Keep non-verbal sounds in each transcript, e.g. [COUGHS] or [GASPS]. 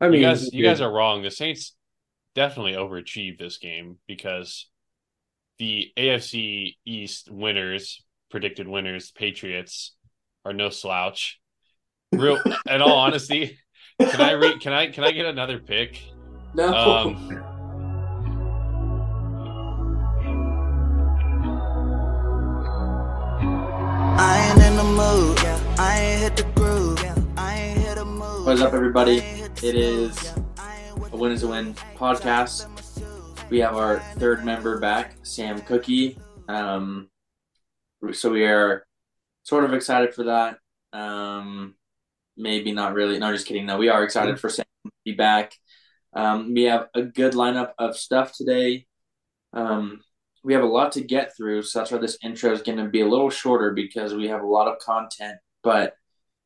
I mean, you guys, you guys are wrong. The Saints definitely overachieved this game because the AFC East winners, predicted winners, Patriots, are no slouch. Real, [LAUGHS] in all honesty, can I read? Can I can I get another pick? No. Um, I ain't in the mood. I ain't hit the groove. What is up, everybody? It is a Win is a Win podcast. We have our third member back, Sam Cookie. Um, so we are sort of excited for that. Um, maybe not really. No, just kidding. No, we are excited for Sam to be back. Um, we have a good lineup of stuff today. Um, we have a lot to get through, so that's why this intro is going to be a little shorter because we have a lot of content. But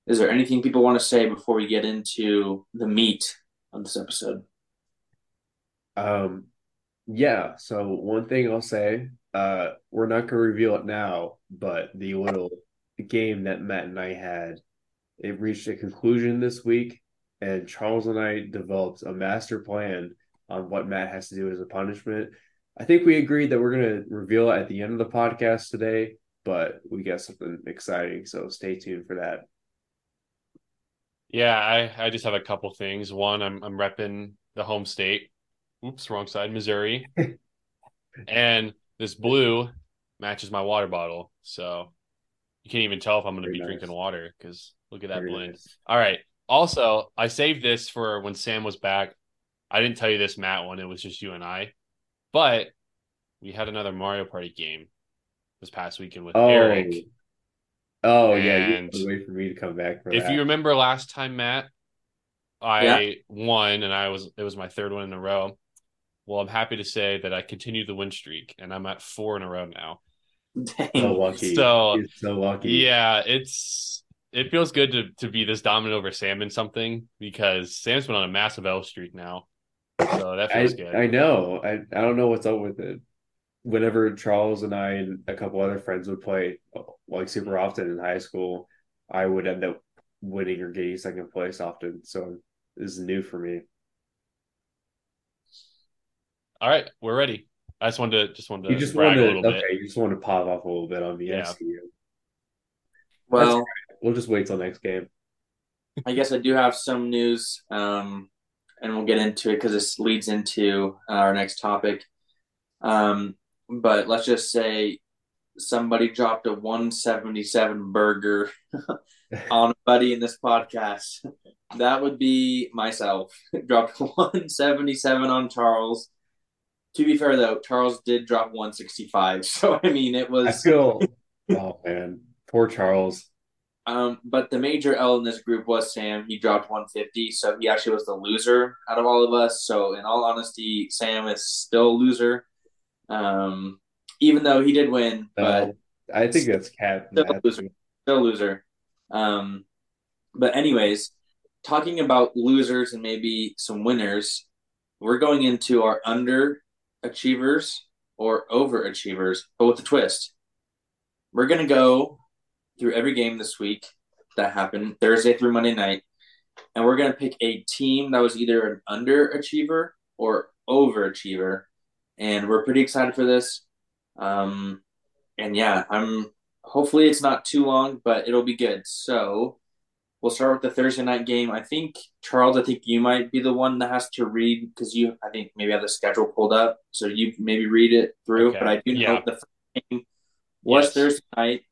is there anything people want to say before we get into the meat of this episode? Um, yeah. So one thing I'll say, uh, we're not gonna reveal it now, but the little game that Matt and I had, it reached a conclusion this week, and Charles and I developed a master plan on what Matt has to do as a punishment. I think we agreed that we're gonna reveal it at the end of the podcast today, but we got something exciting, so stay tuned for that. Yeah, I I just have a couple things. One, I'm I'm repping the home state. Oops, wrong side, Missouri, [LAUGHS] and this blue matches my water bottle, so you can't even tell if I'm going to be nice. drinking water because look at that Very blend. nice. All right. Also, I saved this for when Sam was back. I didn't tell you this, Matt, when it was just you and I, but we had another Mario Party game this past weekend with Oh, Eric. Oh yeah, you And have to wait for me to come back for If that. you remember last time, Matt, I Yeah. won and I was it was my third one in a row. Well, I'm happy to say that I continued the win streak and I'm at four in a row now. so lucky, So, You're so lucky. Yeah, it's it feels good to to be this dominant over Sam in something because Sam's been on a massive L streak now. So that I feels good. I know. I I don't know what's up with it. Whenever Charles and I and a couple other friends would play like super often in high school, I would end up winning or getting second place often. So this is new for me. All right, we're ready. I just wanted to just wanted to You just brag want a to little okay, bit. you just want to pop off a little bit on the I Yeah. see you. Well, We'll just wait till next game. I guess I do have some news, um, and we'll get into it because this leads into our next topic. Um, but let's just say somebody dropped a 177 burger [LAUGHS] on a buddy in this podcast. That would be myself. [LAUGHS] dropped 177 on Charles. To be fair, though, Charles did drop 165. [LAUGHS] So, I mean, it I was. feel oh man, poor Charles. Um, but the major L in this group was Sam. He dropped 150, so he actually was the loser out of all of us. So, in all honesty, Sam is still a loser. Um, even though he did win, but I think that's cat. Still a loser. still a loser. Um, but anyways, talking about losers and maybe some winners, we're going into our underachievers or overachievers, but with a twist. We're gonna go through every game this week that happened Thursday through Monday night, and we're gonna pick a team that was either an underachiever or overachiever, and we're pretty excited for this. Um, and yeah, I'm hopefully it's not too long, but it'll be good. So we'll start with the Thursday night game. I think Charles, I think you might be the one that has to read because you, I think maybe have the schedule pulled up, so you maybe read it through. Okay. But I do know Yeah. the first game was Yes. Thursday night,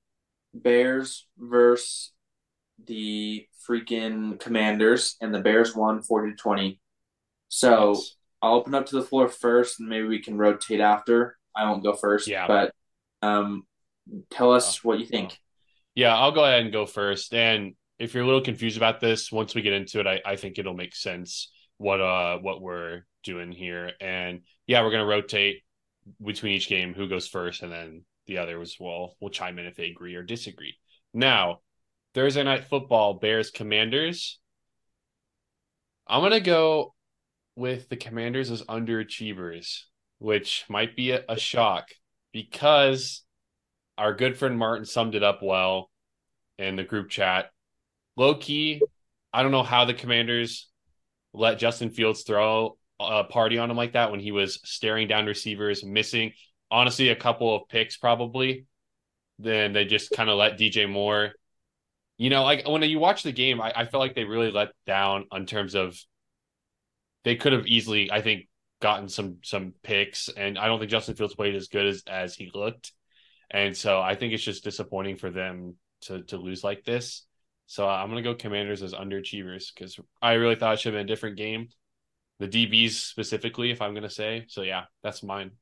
Bears versus the freaking Commanders, and the Bears won forty to twenty. So. Yes. I'll open up to the floor first, and maybe we can rotate after. I won't go first, Yeah. but um, tell us what you think. Yeah, I'll go ahead and go first. And if you're a little confused about this, once we get into it, I, I think it'll make sense what uh what we're doing here. And yeah, we're gonna rotate between each game who goes first, and then the other others will will chime in if they agree or disagree. Now, Thursday night football, Bears Commanders. I'm gonna go with the Commanders as underachievers, which might be a, a shock because our good friend Martin summed it up well in the group chat. Low key, I don't know how the Commanders let Justin Fields throw a party on him like that when he was staring down receivers, missing honestly a couple of picks probably. Then they just kind of let DJ Moore. You know, like when you watch the game, I, I felt like they really let down in terms of they could have easily, I think, gotten some some picks, and I don't think Justin Fields played as good as as he looked, and so I think it's just disappointing for them to to lose like this. So I'm gonna go Commanders as underachievers because I really thought it should have been a different game. The DBs specifically, if I'm gonna say. So yeah, that's mine.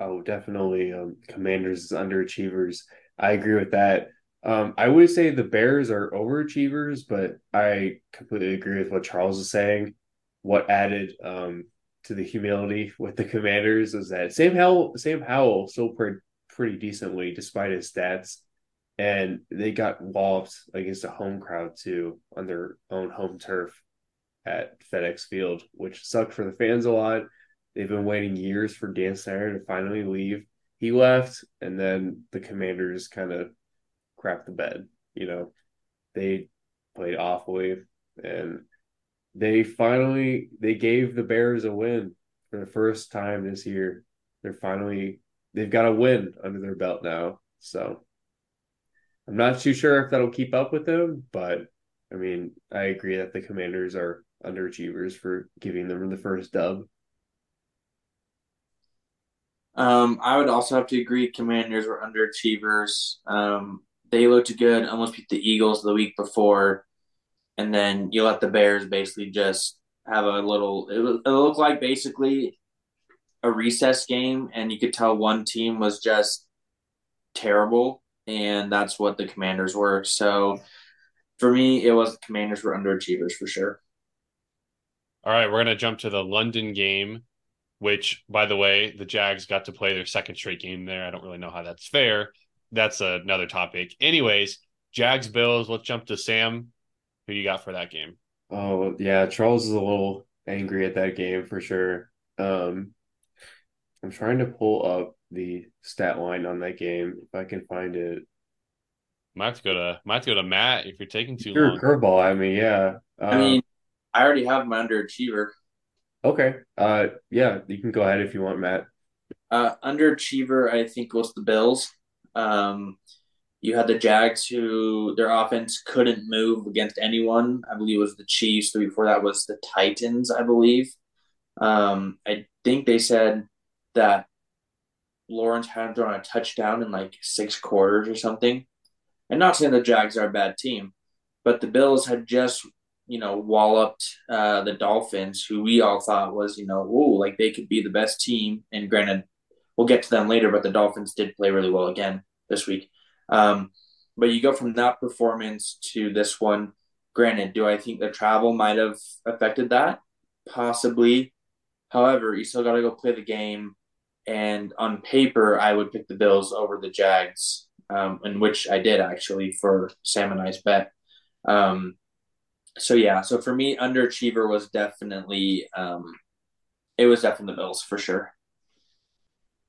Oh, definitely. Um, Commanders as underachievers. I agree with that. Um, I would say the Bears are overachievers, but I completely agree with what Charles is saying. What added um, to the humility with the Commanders is that Sam Howell, Sam Howell still played pretty decently despite his stats, and they got walloped against a home crowd too on their own home turf at FedEx Field, which sucked for the fans a lot. They've been waiting years for Dan Snyder to finally leave. He left, and then the Commanders kind of crap the bed. You know, they played awfully, and they finally they gave the Bears a win for the first time this year. They're finally they've got a win under their belt now. So I'm not too sure if that'll keep up with them, but I mean, I agree that the Commanders are underachievers for giving them the first dub. Um, I would also have to agree. Commanders were underachievers. Um, they looked good, almost beat the Eagles the week before, and then you let the Bears basically just have a little. It, it looked like basically a recess game, and you could tell one team was just terrible, and that's what the Commanders were. So for me, it was the Commanders were underachievers for sure. All right, we're gonna jump to the London game, which, by the way, the Jags got to play their second straight game there. I don't really know how that's fair, that's another topic. Anyways, Jags Bills. Let's jump to Sam. Who you got for that game? Oh yeah, Charles is a little angry at that game for sure. Um, I'm trying to pull up the stat line on that game if I can find it. Might have to go to might have to go to Matt if you're taking too sure, long. Curveball. I mean, yeah. Um, I mean, I already have my underachiever. Okay. Uh, yeah, you can go ahead if you want, Matt. Uh, underachiever, I think was the Bills. Um, you had the Jags, who their offense couldn't move against anyone. I believe it was the Chiefs. The before that was the Titans, I believe. Um, I think they said that Lawrence hadn't thrown a touchdown in like six quarters or something. And not saying the Jags are a bad team, but the Bills had just, you know, walloped uh, the Dolphins, who we all thought was, you know, ooh, like they could be the best team. And granted, we'll get to them later, but the Dolphins did play really well again this week. Um, but you go from that performance to this one. Granted, do I think the travel might have affected that? Possibly. However, you still got to go play the game. And on paper, I would pick the Bills over the Jags, um, in which I did actually for Sam and I's bet. Um, so yeah, so for me, underachiever was definitely um, it was definitely the Bills for sure.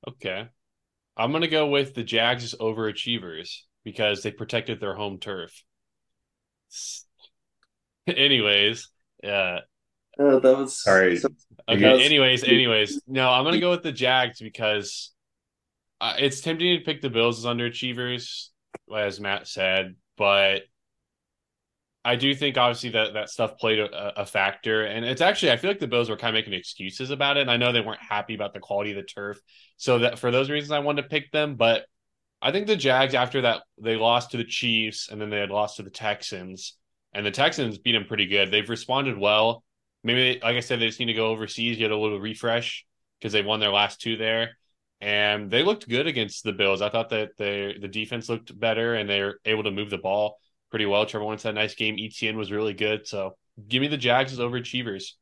Okay. I'm going to go with the Jags as overachievers because they protected their home turf. [LAUGHS] anyways, uh, oh, that was sorry. Okay. Was... Anyways, anyways, no, I'm gonna go with the Jags because uh, it's tempting to pick the Bills as underachievers, as Matt said, but I do think obviously that that stuff played a, a, factor, and it's actually I feel like the Bills were kind of making excuses about it. And I know they weren't happy about the quality of the turf, so that for those reasons I wanted to pick them. But I think the Jags after that they lost to the Chiefs, and then they had lost to the Texans, and the Texans beat them pretty good. They've responded well. Maybe like I said, they just need to go overseas, get a little refresh because they won their last two there, and they looked good against the Bills. I thought that they the defense looked better, and they were able to move the ball pretty well. Trevor Lawrence had a nice game. ETN was really good. So give me the Jags as overachievers.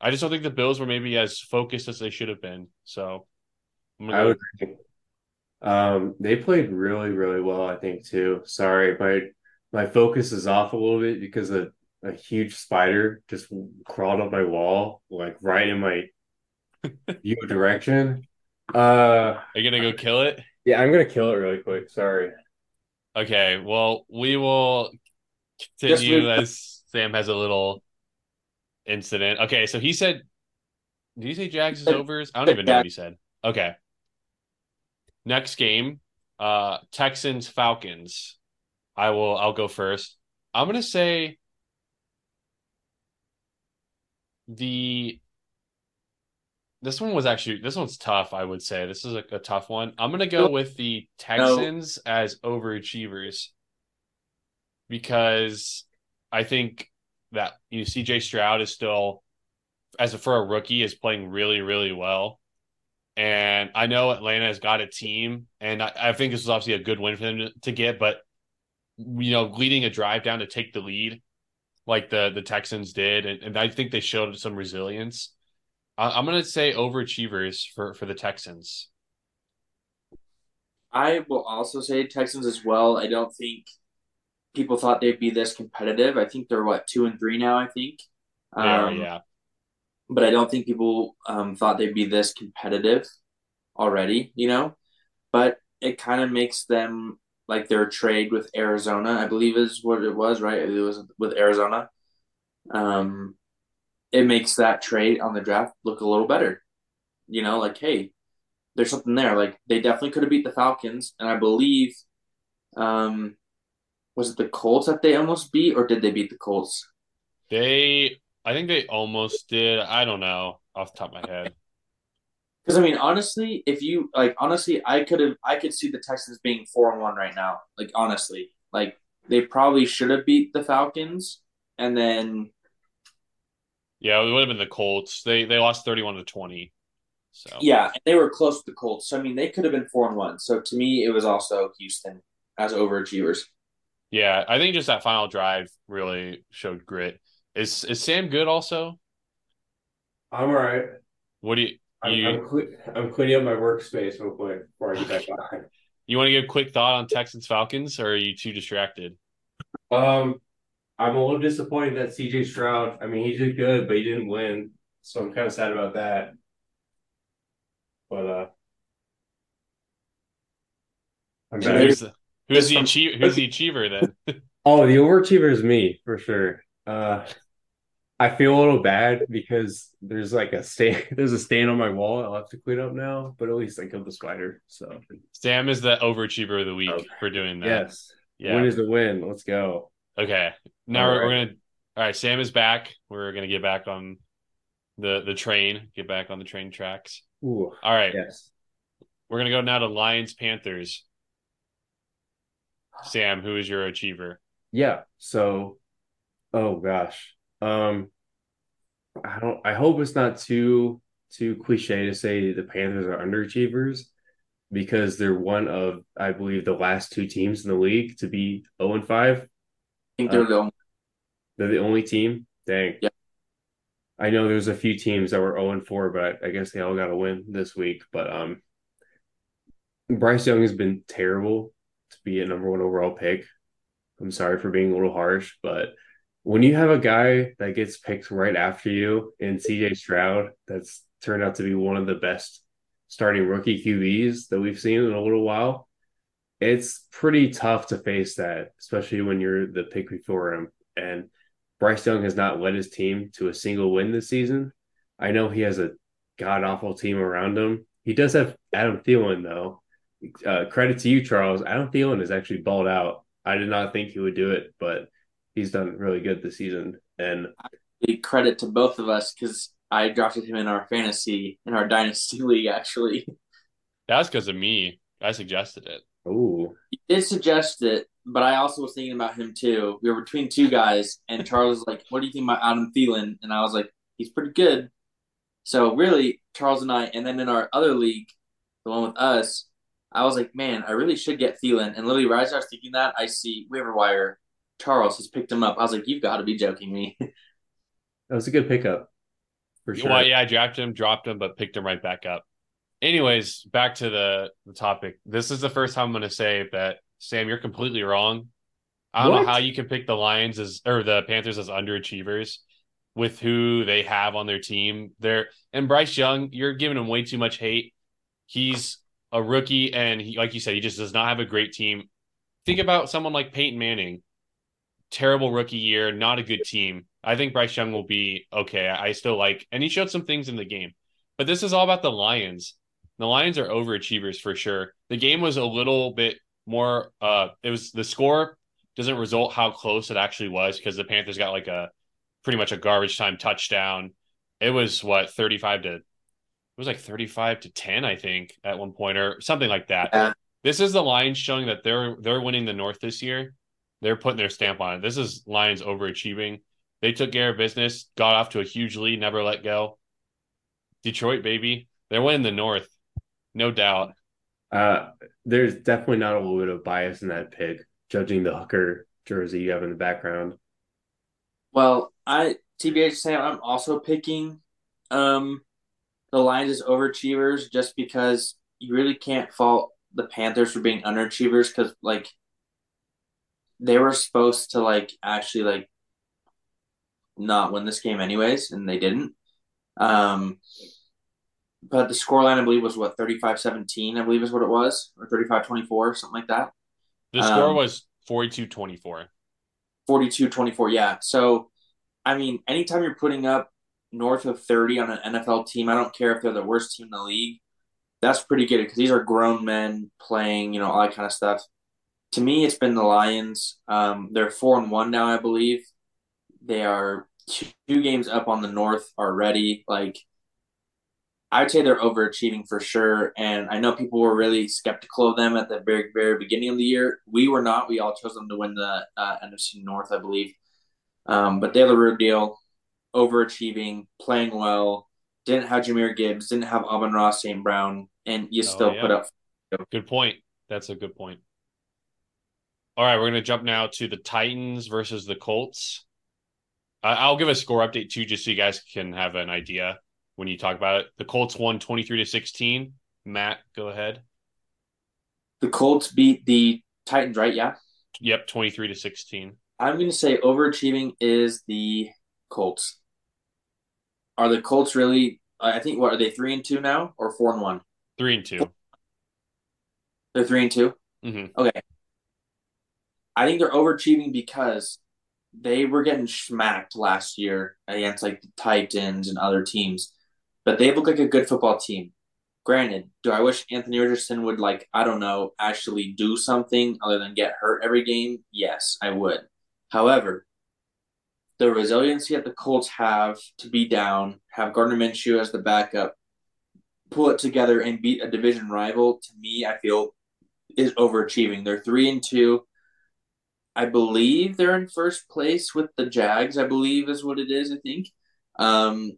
I just don't think the Bills were maybe as focused as they should have been. So I would agree. Um, they played really, really well, I think, too. Sorry, my my focus is off a little bit because a, a huge spider just crawled up my wall, like right in my [LAUGHS] view direction. Uh Are you gonna go kill it? Yeah, I'm gonna kill it really quick. Sorry. Okay, well, we will continue as Sam has a little incident. Okay, so he said, "Did he say Jags is overs?" I don't even know what he said. Okay. Next game, uh, Texans Falcons. I will. I'll go first. I'm gonna say the. This one was actually this one's tough. I would say this is a, a tough one. I'm gonna go with the Texans as overachievers because I think that you know, CJ Stroud is still, as a, for a rookie, is playing really really well. And I know Atlanta has got a team, and I, I think this was obviously a good win for them to, to get. But you know, leading a drive down to take the lead, like the the Texans did, and, and I think they showed some resilience. I, am going to say overachievers for for the Texans. I will also say Texans as well. I don't think people thought they'd be this competitive. I think they're what two and three now. I think. Um, yeah but I don't think people um, thought they'd be this competitive already, you know. But it kind of makes them like their trade with Arizona, I believe is what it was, right? It was with Arizona. Um, it makes that trade on the draft look a little better, you know. Like, hey, there's something there. Like, they definitely could have beat the Falcons, and I believe, um, was it the Colts that they almost beat, or did they beat the Colts? They I think they almost did. I don't know off the top of my head. [LAUGHS] Because I mean, honestly, if you like, honestly, I could have, I could see the Texans being four and one right now. Like honestly, like they probably should have beat the Falcons, and then. Yeah, it would have been the Colts. They they lost thirty one to twenty. So yeah, they were close to the Colts. So I mean, they could have been four and one. So to me, it was also Houston as overachievers. Yeah, I think just that final drive really showed grit. Is is Sam good also? I'm all right. What do you? you I'm, I'm, I'm cleaning up my workspace real quick before I get back on. You want to give a quick thought on Texans Falcons, or are you too distracted? Um, I'm a little disappointed that CJ Stroud. I mean, he did good, but he didn't win, so I'm kind of sad about that. But uh, I'm who's the, who's the achiever? Who's the achiever then? [LAUGHS] [LAUGHS] oh, the overachiever is me for sure. Uh, I feel a little bad because there's like a stain. [LAUGHS] There's a stain on my wall. I'll have to clean up now, but at least I killed the spider. So Sam is the overachiever of the week for doing that. Yes. Yeah. Win is the win. Let's go. Okay. Now we're, right. we're gonna. All right. Sam is back. We're gonna get back on the the train. Get back on the train tracks. Ooh. All right. Yes. We're gonna go now to Lions Panthers. Sam, who is your achiever? Yeah. So Oh gosh. Um I don't I hope it's not too too cliche to say the Panthers are underachievers because they're one of I believe the last two teams in the league to be 0 and 5. I think they're uh, the only they're the only team. Dang. Yeah. I know there's a few teams that were 0 and 4, but I guess they all got a win this week. But um Bryce Young has been terrible to be a number one overall pick. I'm sorry for being a little harsh, but when you have a guy that gets picked right after you in CJ Stroud, that's turned out to be one of the best starting rookie QBs that we've seen in a little while. It's pretty tough to face that, especially when you're the pick before him. And Bryce Young has not led his team to a single win this season. I know he has a god awful team around him. He does have Adam Thielen, though. Uh, credit to you, Charles. Adam Thielen is actually balled out. I did not think he would do it, but he's done really good this season. And credit to both of us because I drafted him in our fantasy in our dynasty [LAUGHS] league. Actually, that's because of me. I suggested it. Oh, he did suggest it, but I also was thinking about him too. We were between two guys, and Charles was like, "What do you think about Adam Thielen?" And I was like, "He's pretty good." So really, Charles and I, and then in our other league, the one with us, I was like, "Man, I really should get Thielen." And literally, right as I was thinking that, I see waiver wire Charles has picked him up. I was like, you've got to be joking me. [LAUGHS] that was a good pickup. For sure. Well, yeah, I drafted him, dropped him, but picked him right back up. Anyways, back to the, the topic. This is the first time I'm going to say that, Sam, you're completely wrong. I don't what? know how you can pick the Lions as or the Panthers as underachievers with who they have on their team. They're and Bryce Young, you're giving him way too much hate. He's a rookie, and he, like you said, he just does not have a great team. Think about someone like Peyton Manning terrible rookie year, not a good team. I think Bryce Young will be okay. I still like, and he showed some things in the game. But this is all about the Lions. The Lions are overachievers for sure. The game was a little bit more. Uh, it was the score doesn't result how close it actually was because the Panthers got like a pretty much a garbage time touchdown. It was what thirty five to. It was like thirty five to ten, I think, at one point or something like that. Yeah. This is the Lions showing that they're they're winning the North this year. They're putting their stamp on it. This is Lions overachieving. They took care of business, got off to a huge lead, never let go. Detroit, baby, they're winning the North, no doubt. Uh, there's definitely not a little bit of bias in that pick, judging the hooker jersey you have in the background. Well, I TBH Sam, I'm also picking um the Lions as overachievers just because you really can't fault the Panthers for being underachievers because like they were supposed to like actually like not win this game anyways, and they didn't. Um but the scoreline I believe was what 35-17, I believe is what it was, or 35-24, something like that. The score Um, was 42-24. 42 24 yeah so i mean anytime you're putting up north of 30 on an nfl team i don't care if they're the worst team in the league that's pretty good because these are grown men playing you know all that kind of stuff to me it's been the lions um, they're four and one now i believe they are two games up on the north already like I'd say they're overachieving for sure. And I know people were really skeptical of them at the very, very beginning of the year. We were not. We all chose them to win the uh, NFC North, I believe. Um, but they're the real deal. Overachieving, playing well. Didn't have Jahmyr Gibbs, didn't have Amon-Ra St. Brown, and you Oh, still yeah. put up. Good point. That's a good point. All right, we're going to jump now to the Titans versus the Colts. I'll give a score update too, just so you guys can have an idea when you talk about it. The Colts won 23 to 16. Matt, go ahead. The Colts beat the Titans, right? Yeah. Yep, 23 to 16. I'm going to say overachieving is the Colts. Are the Colts really? I think what are they three and two now or four and one? Three and two. They're three and 2 Mhm. Okay. I think they're overachieving because they were getting smacked last year against like the Titans and other teams, but they look like a good football team. Granted, do I wish Anthony Richardson would like I don't know actually do something other than get hurt every game? Yes, I would. However, the resiliency that the Colts have to be down, have Gardner Minshew as the backup, pull it together and beat a division rival, to me, I feel is overachieving. They're three and two. I believe they're in first place with the Jags. I believe is what it is. I think. Um,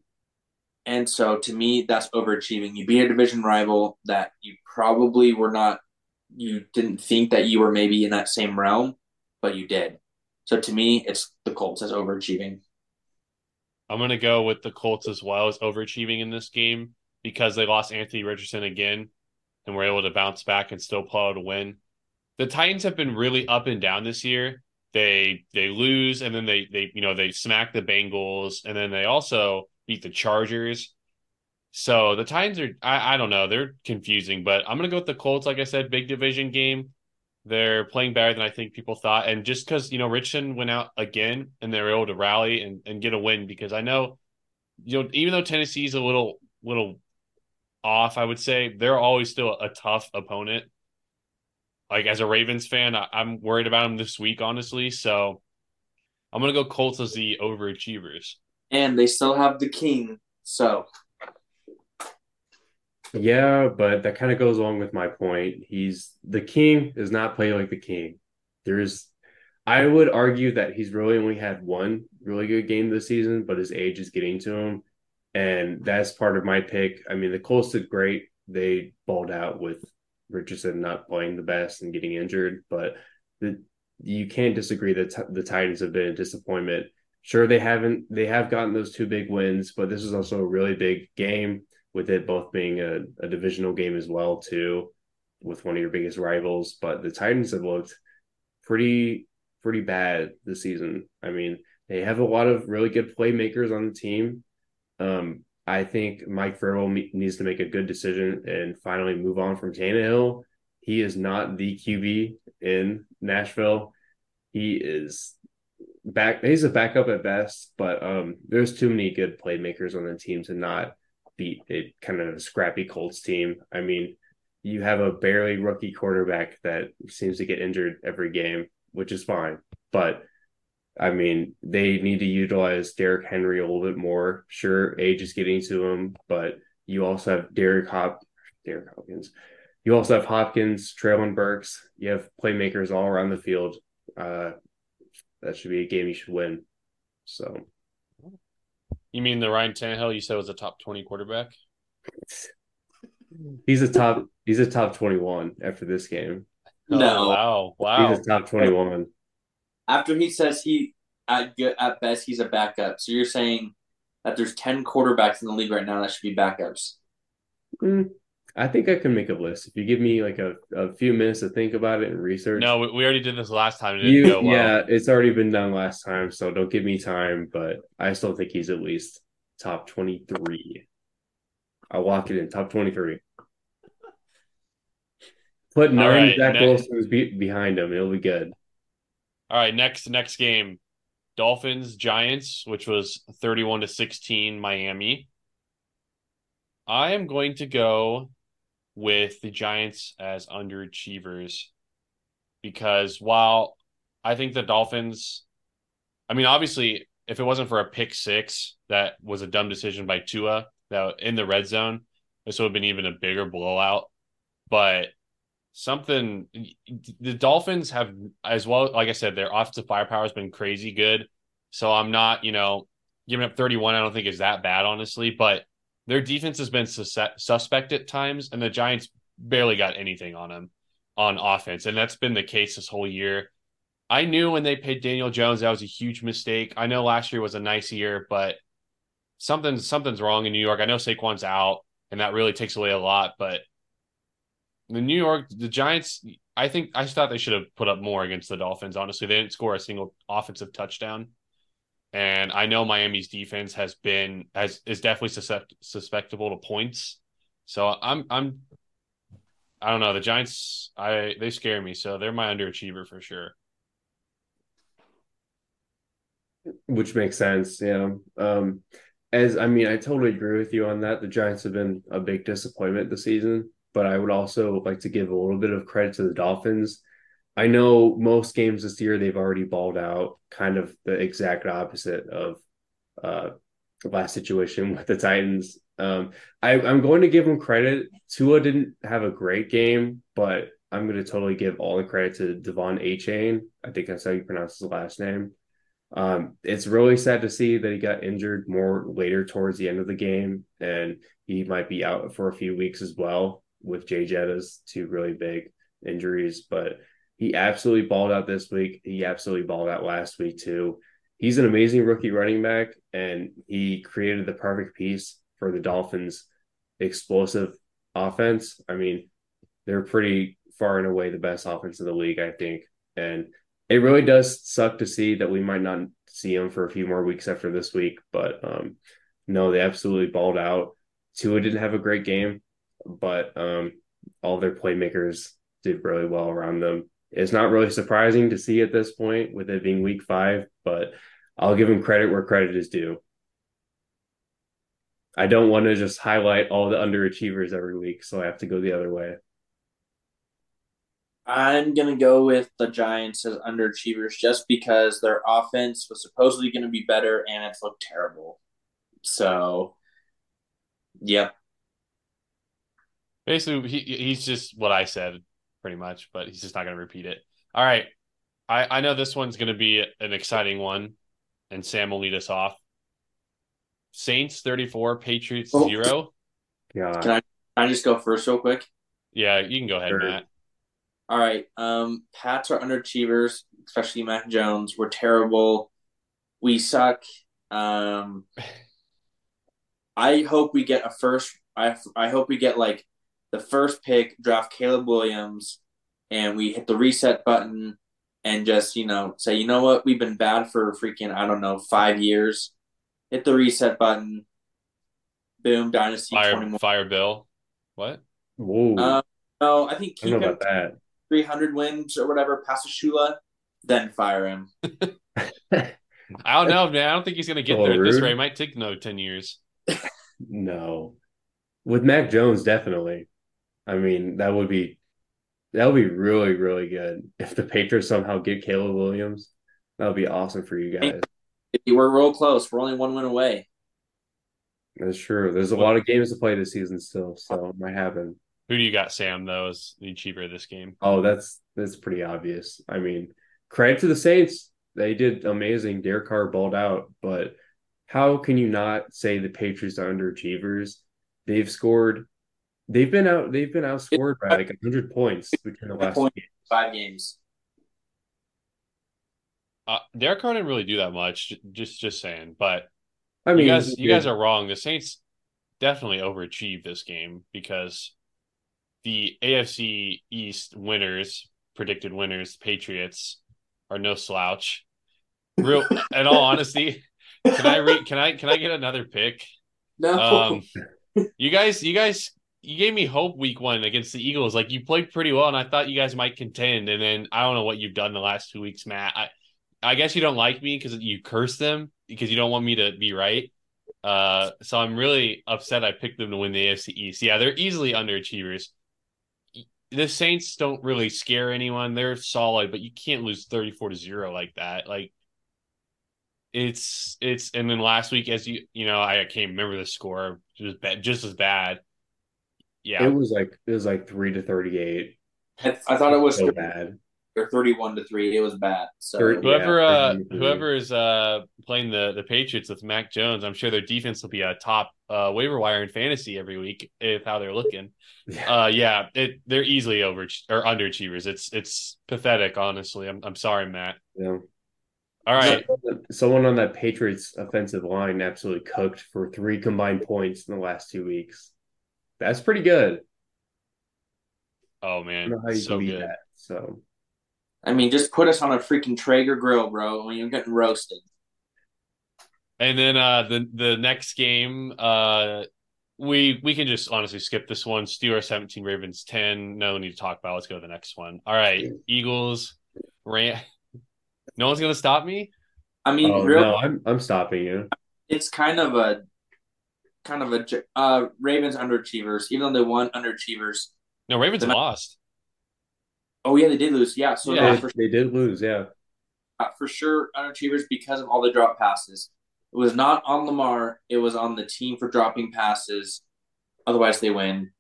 and so to me, that's overachieving. You beat a division rival that you probably were not. You didn't think that you were maybe in that same realm, but you did. So to me, it's the Colts as overachieving. I'm going to go with the Colts as well as overachieving in this game because they lost Anthony Richardson again and were able to bounce back and still pull out a win. The Titans have been really up and down this year. They they lose and then they they you know they smack the Bengals and then they also beat the Chargers. So the Titans are I, I don't know, they're confusing, but I'm gonna go with the Colts, like I said, big division game. They're playing better than I think people thought. And just because, you know, Richardson went out again and they were able to rally and, and get a win because I know, you know, even though Tennessee's a little little off, I would say, they're always still a tough opponent. Like as a Ravens fan, I, I'm worried about them this week, honestly. So I'm gonna go Colts as the overachievers. And they still have the King. So Yeah, but that kind of goes along with my point. He's the king does not play like the king. There's, I would argue that he's really only had one really good game this season, but his age is getting to him. And that's part of my pick. I mean, the Colts did great. They balled out with Richardson not playing the best and getting injured, but the, you can't disagree that the Titans have been a disappointment. Sure, they haven't, they have gotten those two big wins, but this is also a really big game with it both being a, a divisional game as well too with one of your biggest rivals but the titans have looked pretty pretty bad this season. I mean they have a lot of really good playmakers on the team. Um i think mike me- needs to make a good decision and finally move on from Tannehill. he is not the qb in nashville. He is back. He's a backup at best, but um, there's too many good playmakers on the team to not beat a kind of scrappy Colts team. I mean, you have a barely rookie quarterback that seems to get injured every game, which is fine. But I mean, they need to utilize Derrick Henry a little bit more. Sure, age is getting to him, but you also have Derek Hop, Derek Hopkins. You also have Hopkins, Treylon Burks. You have playmakers all around the field. Uh, that should be a game you should win. So, You mean the Ryan Tannehill you said was a top twenty quarterback? [LAUGHS] he's a top. He's a top twenty-one after this game. No. Oh, wow, wow. He's a top twenty-one. After he says he at good at best he's a backup. So you're saying that there's ten quarterbacks in the league right now that should be backups. Mm, I think I can make a list if you give me like a, a few minutes to think about it and research. No, we, already did this last time. It you well. yeah, it's already been done last time, so don't give me time. But I still think he's at least top twenty-three. I'll lock it in top twenty-three. Put nine right, Zach next- Wilson's be- behind him. It'll be good. All right, next next game. Dolphins Giants, which was 31 to 16 Miami. I am going to go with the Giants as underachievers because while I think the Dolphins I mean obviously if it wasn't for a pick 6 that was a dumb decision by Tua that in the red zone this would have been even a bigger blowout. But something the Dolphins have as well like I said their offensive firepower has been crazy good. So I'm not you know giving up 31 I don't think is that bad honestly. But their defense has been sus- suspect at times and the Giants barely got anything on them on offense and that's been the case this whole year. I knew when they paid Daniel Jones that was a huge mistake. I know last year was a nice year but something something's wrong in New York. I know Saquon's out and that really takes away a lot but the New York, the Giants, I think I thought they should have put up more against the Dolphins. Honestly, they didn't score a single offensive touchdown, and I know Miami's defense has been has is definitely suscept, susceptible to points. So I'm I'm I don't know the Giants. I they scare me, so they're my underachiever for sure. Which makes sense, yeah. Um, as I mean, I totally agree with you on that. The Giants have been a big disappointment this season, but I would also like to give a little bit of credit to the Dolphins. I know most games this year they've already balled out, kind of the exact opposite of uh, the last situation [LAUGHS] with the Titans. Um, I, I'm going to give them credit. Tua didn't have a great game, but I'm going to totally give all the credit to De'Von Achane. I think that's how you pronounce his last name. Um, it's really sad to see that he got injured more later towards the end of the game, and he might be out for a few weeks as well with Jay Jettas, two really big injuries. But he absolutely balled out this week. He absolutely balled out last week too. He's an amazing rookie running back, and he created the perfect piece for the Dolphins' explosive offense. I mean, they're pretty far and away the best offense in the league, I think, and it really does suck to see that we might not see him for a few more weeks after this week. But um, no, they absolutely balled out. Tua didn't have a great game, but um, all their playmakers did really well around them. It's not really surprising to see at this point with it being week five, but I'll give him credit where credit is due. I don't want to just highlight all the underachievers every week, so I have to go the other way. I'm gonna go with the Giants as underachievers just because their offense was supposedly gonna be better and it's looked terrible. So, yep. Basically, he he's just what I said pretty much, but he's just not going to repeat it. All right, I I know this one's going to be an exciting one, and Sam will lead us off. Saints thirty four, Patriots Oh. zero. Yeah, Can I, can I just go first real quick? Yeah, you can go ahead, Sure. Matt. All right. Um, Pats are underachievers, especially Mac Jones. We're terrible. We suck. Um, [LAUGHS] I hope we get a first. I I hope we get like the first pick, draft Caleb Williams, and we hit the reset button and just you know say, you know what, we've been bad for freaking I don't know five years. Hit the reset button. Boom, dynasty Fire more. Fire Bill. What? whoa, Uh, no, I think keep know him about that. 300 wins or whatever, pass a Shula, then fire him. [LAUGHS] [LAUGHS] I don't know, man. I don't think he's going to get Oh, there at this rude. rate. It might take another 10 years. No. With Mac Jones, definitely. I mean, that would be that would be really, really good if the Patriots somehow get Caleb Williams. That would be awesome for you guys. We're real close. We're only one win away. That's true. There's a lot of games to play this season still, so it might happen. Who do you got, Sam, though, as the cheaper of this game? Oh, that's that's pretty obvious. I mean, credit to the Saints. They did amazing. Derek Carr balled out, but how can you not say the Patriots are underachievers? They've scored they've been out they've been outscored by like hundred points between the last Point. game. Five games. Uh, Derek Carr didn't really do that much. Just, just saying. But I mean you guys, he you guys are wrong. The Saints definitely overachieved this game because the AFC East winners, predicted winners, Patriots, are no slouch. Real, [LAUGHS] in all honesty, can I read? Can I can I get another pick? No. Um, you guys, you guys, you gave me hope week one against the Eagles. Like you played pretty well, and I thought you guys might contend. And then I don't know what you've done the last two weeks, Matt. I, I guess you don't like me because you curse them because you don't want me to be right. Uh, so I'm really upset. I picked them to win the AFC East. Yeah, they're easily underachievers. The Saints don't really scare anyone. They're solid, but you can't lose 34 to zero like that. Like it's it's and then last week as you you know I can't remember the score it was bad, just as bad yeah it was like it was like three to thirty eight. I, I thought it was so bad. or thirty-one to three. It was bad. So Thirty- whoever Yeah, uh whoever is uh playing the the Patriots with Mac Jones I'm sure their defense will be a top uh waiver wire in fantasy every week if how they're looking [LAUGHS] Yeah. uh yeah it they're easily over or underachievers it's it's pathetic honestly I'm I'm sorry Matt yeah. all right Someone on that Patriots offensive line absolutely cooked for three combined points in the last two weeks. That's pretty good. oh man don't know how you so good that. So I mean, just put us on a freaking Traeger grill, bro, when you're getting roasted. And then uh the the next game, uh we we can just honestly skip this one. Steelers 17, Ravens 10. No need to talk about. it. Let's go to the next one. All right. Eagles, Ram. [LAUGHS] No one's gonna stop me. I mean, oh, real, no, I'm I'm stopping you. it's kind of a kind of a uh Ravens underachievers, even though they won underachievers. No, Ravens The- lost. Oh yeah, they did lose. Yeah, so Yeah. they're They, for, they did lose, yeah. uh, for sure underachievers because of all the drop passes. It was not on Lamar. It was on the team for dropping passes. Otherwise, they win.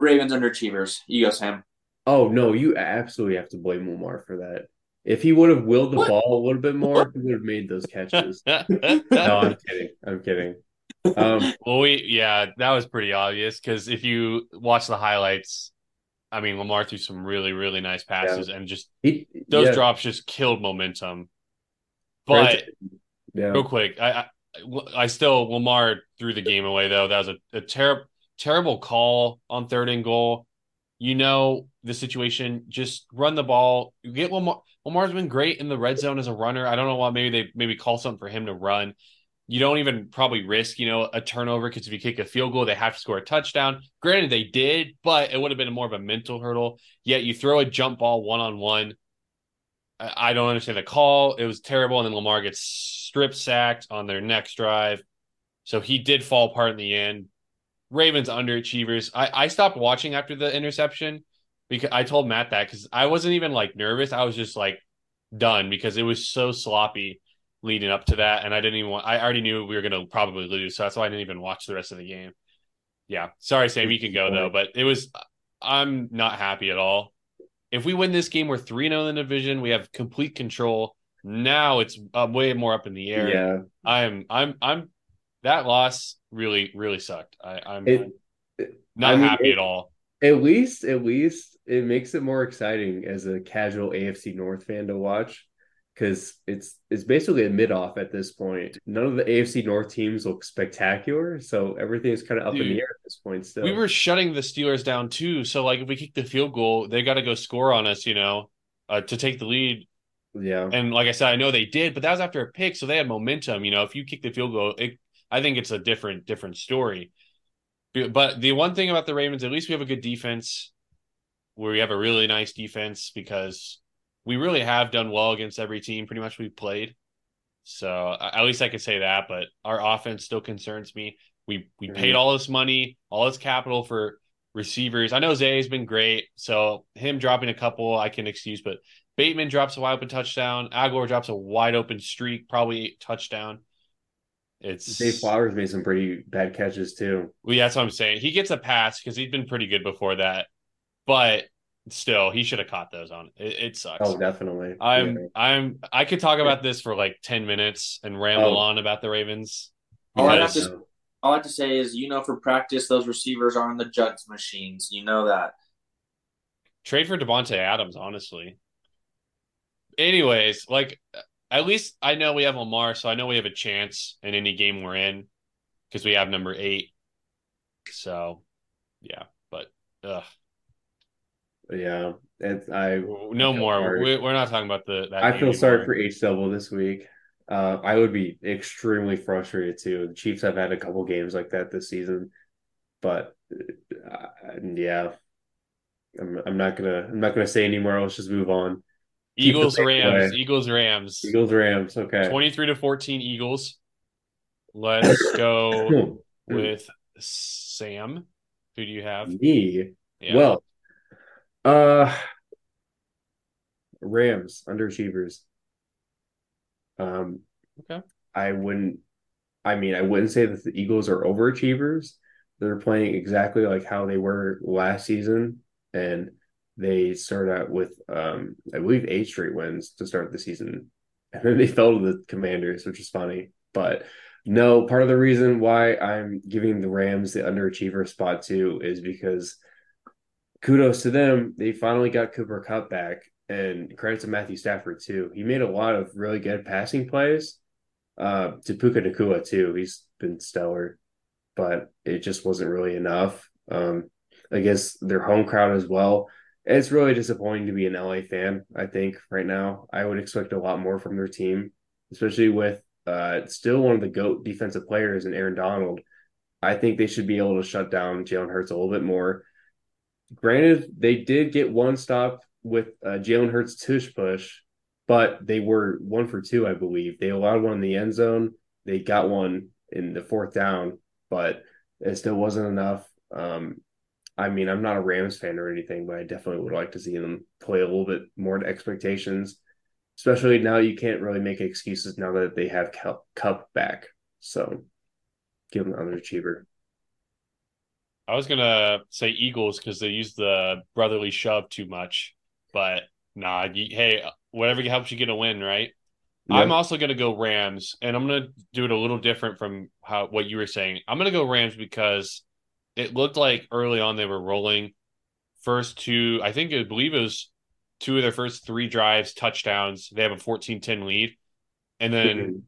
Ravens underachievers. You go, Sam. Oh no, you absolutely have to blame Lamar for that. If he would have willed the What? ball a little bit more, he would have made those [LAUGHS] catches. [LAUGHS] no, I'm kidding. I'm kidding. Um, [LAUGHS] well, we yeah, that was pretty obvious because if you watch the highlights, I mean Lamar threw some really really nice passes and just he, those yeah, drops just killed momentum. But yeah, real quick, I, I I still Lamar threw the game away though. That was a, a terrible terrible call on third and goal. You know the situation. Just run the ball. You get Lamar. Lamar's been great in the red zone as a runner. I don't know why. Maybe they maybe call something for him to run. You don't even probably risk, you know, a turnover because if you kick a field goal, they have to score a touchdown. Granted, they did, but it would have been more of a mental hurdle. Yet you throw a jump ball one on one. I don't understand the call. It was terrible. And then Lamar gets strip sacked on their next drive. So he did fall apart in the end. Ravens underachievers. I, I stopped watching after the interception because I told Matt that because I wasn't even like nervous. I was just like done because it was so sloppy leading up to that. And I didn't even want, I already knew we were going to probably lose. So that's why I didn't even watch the rest of the game. Yeah. Sorry, Sam. You can go though. But it was, I'm not happy at all if we win this game, we're 3 0 in the division. We have complete control. Now it's uh, way more up in the air. yeah. I'm, I'm, I'm, that loss really, really sucked. I, I'm not I mean, happy it- at all. At least, at least it makes it more exciting as a casual AFC North fan to watch because it's it's basically a mid off at this point. None of the AFC North teams look spectacular, so everything is kind of up in the air at this point. Still, We were shutting the Steelers down too. So, like, if we kick the field goal, they got to go score on us, you know, uh, to take the lead. yeah, And like I said, I know they did, but that was after a pick, so they had momentum. You know, if you kick the field goal, it, I think it's a different different story. But- But the one thing about the Ravens, at least we have a good defense, where we have a really nice defense because we really have done well against every team pretty much we've played. So at least I could say that. But our offense still concerns me. We we paid all this money, all this capital for receivers. I know Zay's been great, so him dropping a couple I can excuse, but Bateman drops a wide open touchdown. Agholor drops a wide open streak, probably touchdown. It's Dave Flowers made some pretty bad catches too. Well, yeah, that's what I'm saying. He gets a pass because he's been pretty good before that, but still, he should have caught those on. It, it sucks. Oh, definitely. I'm, yeah. I'm, I could talk about this for like ten minutes and ramble oh. on about the Ravens. All I have to, all I have to say is, you know, for practice, those receivers are on the jugs machines. You know that. Trade for Davante Adams, honestly. Anyways, like at least I know we have Lamar, so I know we have a chance in any game we're in because we have number eight. So, yeah, but ugh. Yeah, it's I. No more. We, are not talking about the. I feel anymore. sorry for H double this week. Uh, I would be extremely frustrated too. The Chiefs have had a couple games like that this season, but uh, yeah, I'm, I'm not gonna I'm not gonna say anymore. Let's just move on. Eagles Rams. Eagles Rams. Eagles Rams. Okay. 23 to 14 Eagles. Let's [COUGHS] go with Sam. Who do you have? Me. Yeah. Well, uh Rams underachievers. Um okay. I wouldn't I mean I wouldn't say that the Eagles are overachievers. They're playing exactly like how they were last season and they started out with um, I believe eight straight wins to start the season, [LAUGHS] and then they fell to the Commanders, which is funny. But no, part of the reason why I'm giving the Rams the underachiever spot too is because kudos to them, they finally got Cooper Kupp back, and credit to Matthew Stafford too. He made a lot of really good passing plays. Uh, to Puka Nacua too, he's been stellar, but it just wasn't really enough. Um, guess their home crowd as well it's really disappointing to be an LA fan. I think right now, I would expect a lot more from their team, especially with uh, still one of the goat defensive players in Aaron Donald. I think they should be able to shut down Jalen Hurts a little bit more. Granted, they did get one stop with uh, Jalen Hurts tush push, but they were one for two, I believe. They allowed one in the end zone. They got one in the fourth down, but it still wasn't enough. Um, I mean, I'm not a Rams fan or anything, but I definitely would like to see them play a little bit more to expectations. Especially now, you can't really make excuses now that they have Kupp back. So, give them another achiever. I was gonna say Eagles because they use the brotherly shove too much, but nah. You, hey, whatever helps you get a win, right? Yep. I'm also gonna go Rams, and I'm gonna do it a little different from how what you were saying. I'm gonna go Rams because it looked like early on they were rolling. First two, I think I believe it was two of their first three drives, touchdowns. They have a 14 10 lead. And then mm-hmm.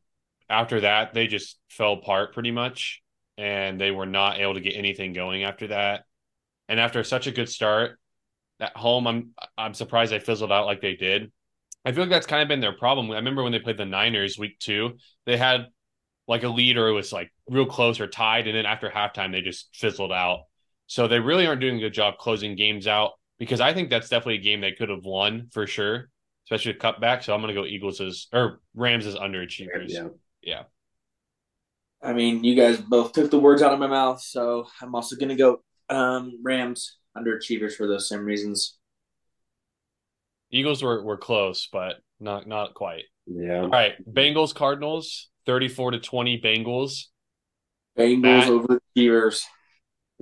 after that, they just fell apart pretty much. And they were not able to get anything going after that. And after such a good start at home, I'm I'm surprised they fizzled out like they did. I feel like that's kind of been their problem. I remember when they played the Niners week two, they had like a lead or it was like real close or tied. And then after halftime, they just fizzled out. So they really aren't doing a good job closing games out because I think that's definitely a game they could have won for sure, especially a cutback. So I'm going to go Eagles as or Rams as underachievers. Yeah. Yeah. I mean, you guys both took the words out of my mouth. So I'm also going to go um, Rams underachievers for those same reasons. Eagles were, were close, but not not quite. Yeah. All right. Bengals, Cardinals. 34 to 20 Bengals. Bengals Matt, over Steelers.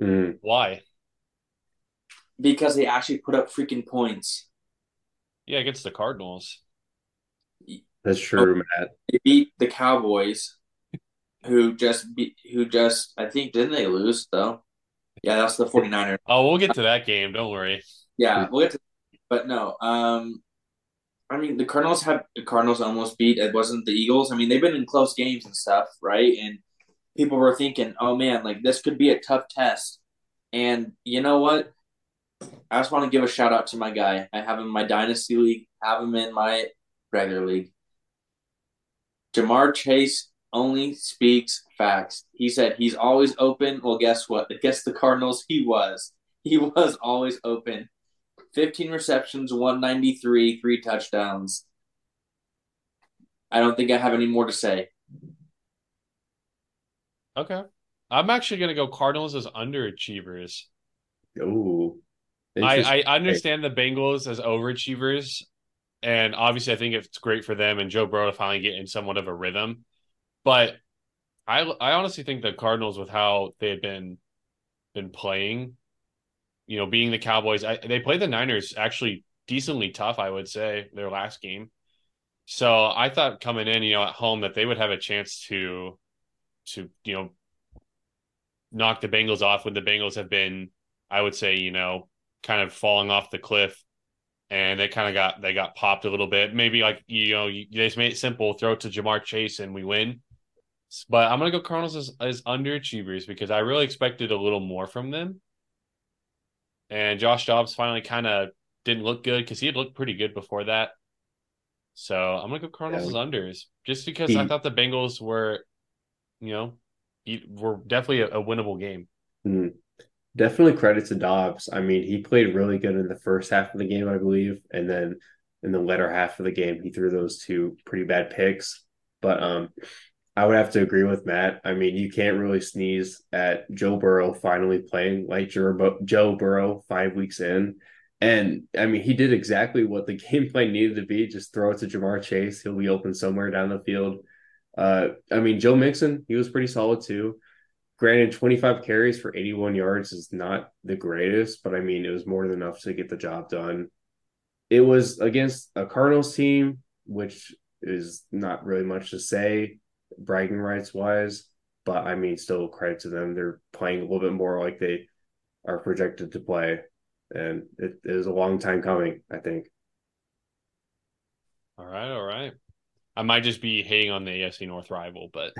Mm. Why? Because they actually put up freaking points. Yeah, against the Cardinals. That's true, Matt. They beat the Cowboys, who just beat, who just I think didn't they lose though? Yeah, that's the 49ers. Oh, we'll get to that game. Don't worry. Yeah, we'll get to. But no, um, I mean, the Cardinals have the Cardinals almost beat. It wasn't the Eagles. I mean, they've been in close games and stuff, right? And people were thinking, "Oh man, like this could be a tough test." And you know what? I just want to give a shout out to my guy. I have him in my dynasty league. Have him in my regular league. Ja'Marr Chase only speaks facts. He said he's always open. Well, guess what? Against the Cardinals, he was. He [LAUGHS] was always open. 15 receptions, 193, three touchdowns. I don't think I have any more to say. Okay. I'm actually going to go Cardinals as underachievers. Ooh. I, I understand the Bengals as overachievers, and obviously I think it's great for them and Joe Burrow to finally get in somewhat of a rhythm. But I I honestly think the Cardinals with how they had been been playing, you know, being the Cowboys, I, they played the Niners actually decently tough, I would say, their last game. So I thought coming in, you know, at home that they would have a chance to to, you know, knock the Bengals off when the Bengals have been, I would say, you know, kind of falling off the cliff and they kind of got they got popped a little bit. Maybe like you know you, they just made it simple, throw it to Ja'Marr Chase and we win. But I'm gonna go Cardinals as, as underachievers because I really expected a little more from them. And Josh Dobbs finally kind of didn't look good because he had looked pretty good before that. So I'm gonna go Cardinals yeah. as unders just because he, I thought the Bengals were, you know, were definitely a, a winnable game. Mm-hmm definitely credit to Dobbs. I mean, he played really good in the first half of the game, I believe, and then in the latter half of the game, he threw those two pretty bad picks. But um, I would have to agree with Matt. I mean, you can't really sneeze at Joe Burrow finally playing like Joe Burrow five weeks in. And I mean, he did exactly what the [LAUGHS] game plan needed to be. Just throw it to Ja'Marr Chase. He'll be open somewhere down the field. Uh, I mean, Joe Mixon, he was pretty solid too. Granted, 25 carries for 81 yards is not the greatest, but I mean, it was more than enough to get the job done. It was against a Cardinals team, which is not really much to say, bragging rights wise, but I mean, still credit to them. They're playing a little bit more like they are projected to play, and it, it a long time coming, I think. All right, all right. I might just be hating on the AFC North rival, but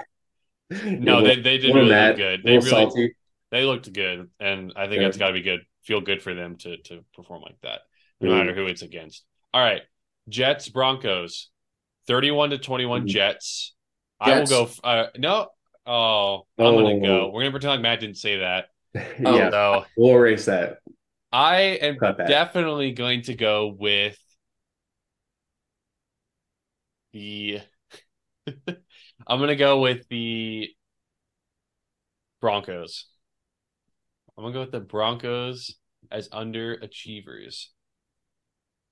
[LAUGHS] no, they, they did really look good. They really salty. they looked good, and I think yeah. that's got to be good. Feel good for them to to perform like that, no mm. matter who it's against. All right, Jets Broncos, thirty-one to twenty-one. Mm. Jets. Jets. I will go. Uh, no, oh, I'm oh. gonna go. Oh. We're gonna pretend like Matt didn't say that. [LAUGHS] yeah, so, we'll erase that. I am definitely going to go with the [LAUGHS] I'm gonna go with the Broncos. I'm gonna go with the Broncos as underachievers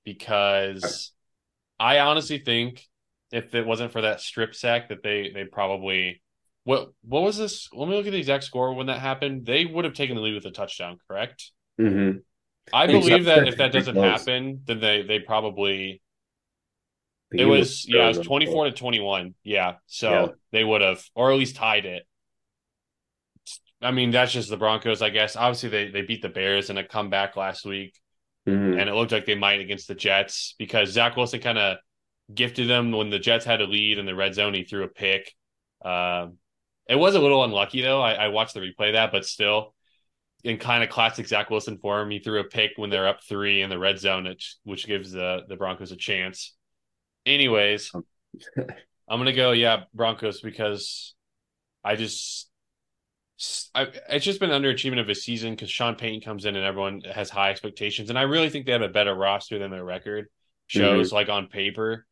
because I honestly think if it wasn't for that strip sack that they they probably what what was this? Let me look at the exact score when that happened. They would have taken the lead with a touchdown, correct? Mm-hmm. I believe that if that doesn't happen, then they they probably it was yeah, it was twenty four to twenty one. Yeah, so yeah. they would have, or at least tied it. I mean, that's just the Broncos, I guess. Obviously, they they beat the Bears in a comeback last week, mm-hmm. and it looked like they might against the Jets because Zach Wilson kind of gifted them when the Jets had a lead in the red zone. He threw a pick. Um, it was a little unlucky though. I, I watched the replay that, but still, in kind of classic Zach Wilson form, he threw a pick when they're up three in the red zone, which, which gives the the Broncos a chance. Anyways, um, [LAUGHS] I'm gonna go yeah Broncos because I just I, it's just been underachievement of a season because Sean Payton comes in and everyone has high expectations, and I really think they have a better roster than their record shows, mm-hmm. like on paper.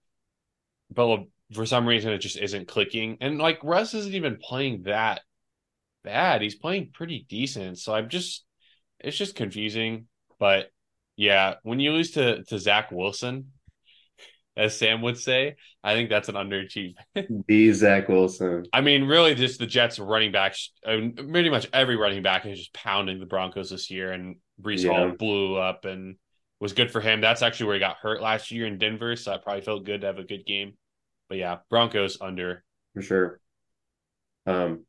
But for some reason, it just isn't clicking, and like Russ isn't even playing that bad. He's playing pretty decent, so I'm just it's just confusing. But yeah, when you lose to to Zach Wilson, as Sam would say. I think that's an underachievement. [LAUGHS] the Zach Wilson. I mean, really, just the Jets running backs, I mean, pretty much every running back is just pounding the Broncos this year, and Breece yeah. Hall blew up and was good for him. That's actually where he got hurt last year in Denver, so I probably felt good to have a good game. But yeah, Broncos under for sure. Um,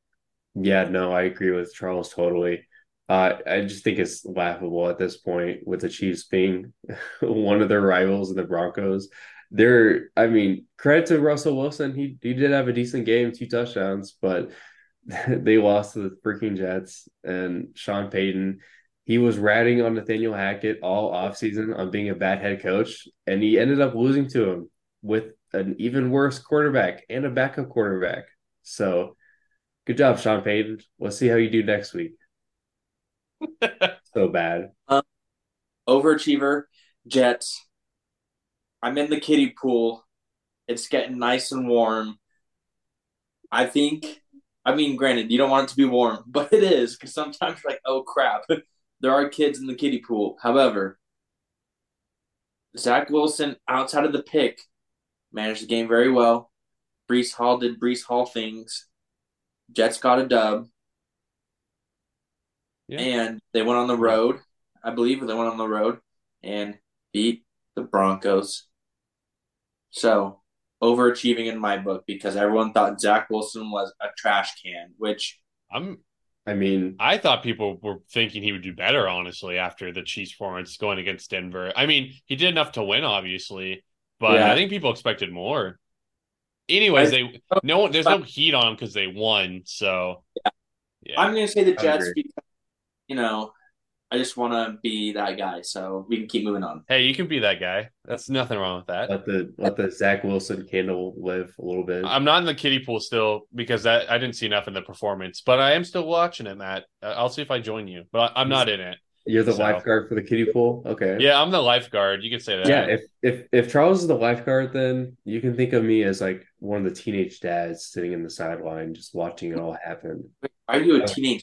yeah, no, I agree with Charles totally. Uh, I just think it's laughable at this point with the Chiefs being [LAUGHS] one of their rivals in the Broncos they're I mean, credit to Russell Wilson. He he did have a decent game, two touchdowns, but [LAUGHS] they lost to the freaking Jets and Sean Payton. He was ratting on Nathaniel Hackett all offseason on being a bad head coach, and he ended up losing to him with an even worse quarterback and a backup quarterback. So good job, Sean Payton. We'll see how you do next week. [LAUGHS] so bad. Um, overachiever Jets. I'm in the kiddie pool. It's getting nice and warm. I think, I mean, granted, you don't want it to be warm, [LAUGHS] but it is because sometimes you're like, oh crap, [LAUGHS] there are kids in the kiddie pool. However, Zach Wilson, outside of the pick, managed the game very well. Breece Hall did Breece Hall things. Jets got a dub. Yeah. And they went on the road. I believe they went on the road and beat the Broncos. So overachieving in my book because everyone thought Zach Wilson was a trash can, which I'm I mean, I thought people were thinking he would do better, honestly, after the Chiefs performance going against Denver. I mean, he did enough to win, obviously, but Yeah. I think people expected more. Anyways, I- they no one there's no heat on him because they won. So yeah, I'm going to say the Jets because, you know, I just want to be that guy. So we can keep moving on. hey, you can be that guy. That's nothing wrong with that. let the let the Zach Wilson candle live a little bit. I'm not in the kiddie pool still because that I didn't see enough in the performance, but I am still watching it, Matt. Uh, I'll see if I join you, but I, I'm not in it. You're the so- lifeguard for the kiddie pool. Okay. Yeah, I'm the lifeguard. You can say that. Yeah, if if if Charles is the lifeguard, then you can think of me as like one of the teenage dads sitting in the sideline just watching it all happen. Are you a Uh, teenage?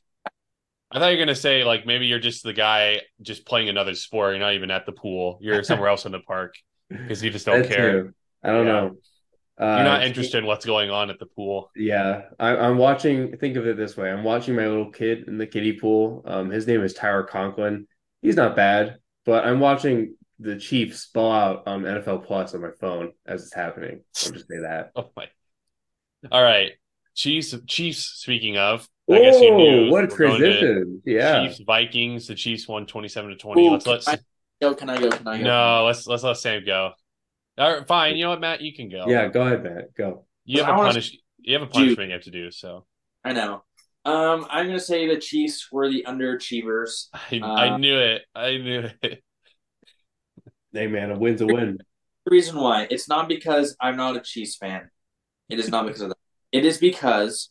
I thought you were gonna say like maybe you're just the guy just playing another sport. You're not even at the pool. You're [LAUGHS] somewhere else in the park because you just don't care. too. I don't Yeah. know. Uh, You're not interested in what's going on at the pool. Yeah, I, I'm watching. Think of it this way: I'm watching my little kid in the kiddie pool. Um, his name is Tyler Conklin. He's not bad, but I'm watching the Chiefs ball out on NFL Plus on my phone as it's happening. I'll just say that. [LAUGHS] Oh my! All right, Chiefs. Chiefs. Speaking of, I guess you knew what a we're going to transition! Yeah, Chiefs Vikings. The Chiefs won twenty seven to twenty. Ooh, Let's let's can I go? Can I go? Can I go? no. Let's let's let Sam go. All right, fine. You know what, Matt? You can go. yeah. Go ahead, Matt. Go. You have I a wanna- punish. You have a punishment you have to do. So I know. Um, I'm gonna say the Chiefs were the underachievers. [LAUGHS] I, Uh, I knew it. I knew it. Hey, man, a win's a win. The reason why it's not because I'm not a Chiefs fan. It is not because of that. It is because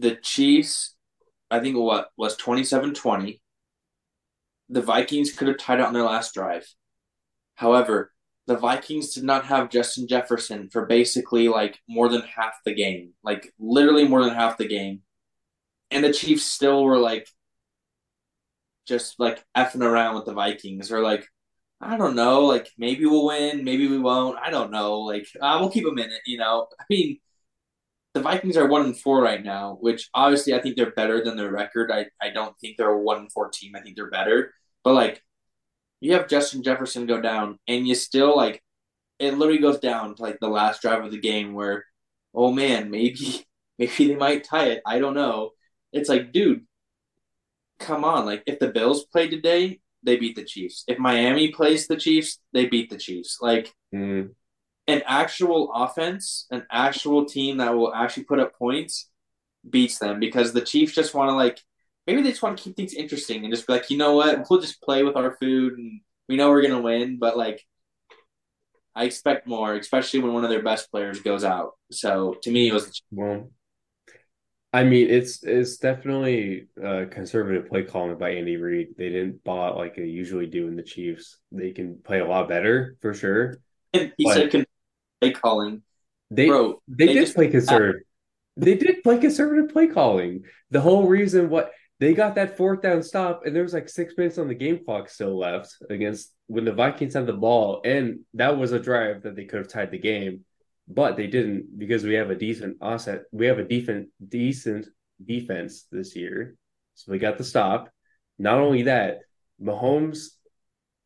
the Chiefs, I think what was 27-20. The Vikings could have tied it on their last drive. However, the Vikings did not have Justin Jefferson for basically like more than half the game. Like literally more than half the game. And the Chiefs still were like just like effing around with the Vikings or like I don't know. Like maybe we'll win, maybe we won't. I don't know. Like uh, we'll keep them in it. You know. [LAUGHS] I mean, the Vikings are one and four right now, which obviously I think they're better than their record. I I don't think they're a one and four team. I think they're better. But like, you have Justin Jefferson go down, and you still like, it literally goes down to like the last drive of the game where, oh man, maybe [LAUGHS] maybe they might tie it. I don't know. It's like, dude, come on. Like if the Bills played today, they beat the Chiefs. If Miami plays the Chiefs, they beat the Chiefs. Like Mm, an actual offense, an actual team that will actually put up points beats them because the Chiefs just want to like maybe they just want to keep things interesting and just be like, you know what, we'll just play with our food and we know we're gonna win, but like I expect more, especially when one of their best players goes out. So to me, it was the Chiefs. well, I mean, it's it's definitely uh, conservative play calling by Andy Reid. They didn't out like they usually do in the Chiefs. They can play a lot better for sure. he But- said play calling, They bro. They, they did just- play conservative. They did play conservative play calling. The whole reason what they got that fourth down stop, and there was like six minutes on the game clock still left against when the Vikings had the ball, and that was a drive that they could have tied the game, but they didn't because we have a decent offset. We have a decent decent defense this year, so we got the stop. Not only that, Mahomes,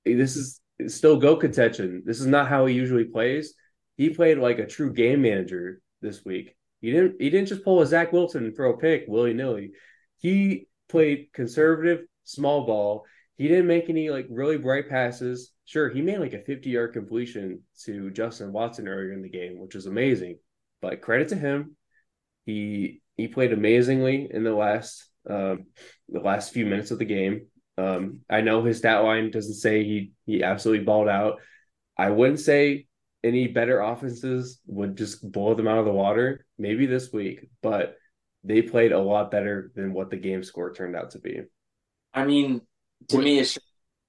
this is still go contention. This is not how he usually plays he played like a true game manager this week. He didn't he didn't just pull a Zach Wilson and throw a pick willy nilly. He played conservative, small ball. He didn't make any like really bright passes. Sure, he made like a 50 yard completion to Justin Watson earlier in the game, which was amazing. But credit to him, he he played amazingly in the last um, the last few minutes of the game. Um, I know his stat line doesn't say he he absolutely balled out. I wouldn't say any better offenses would just blow them out of the water. Maybe this week, but they played a lot better than what the game score turned out to be. I mean, to me, it's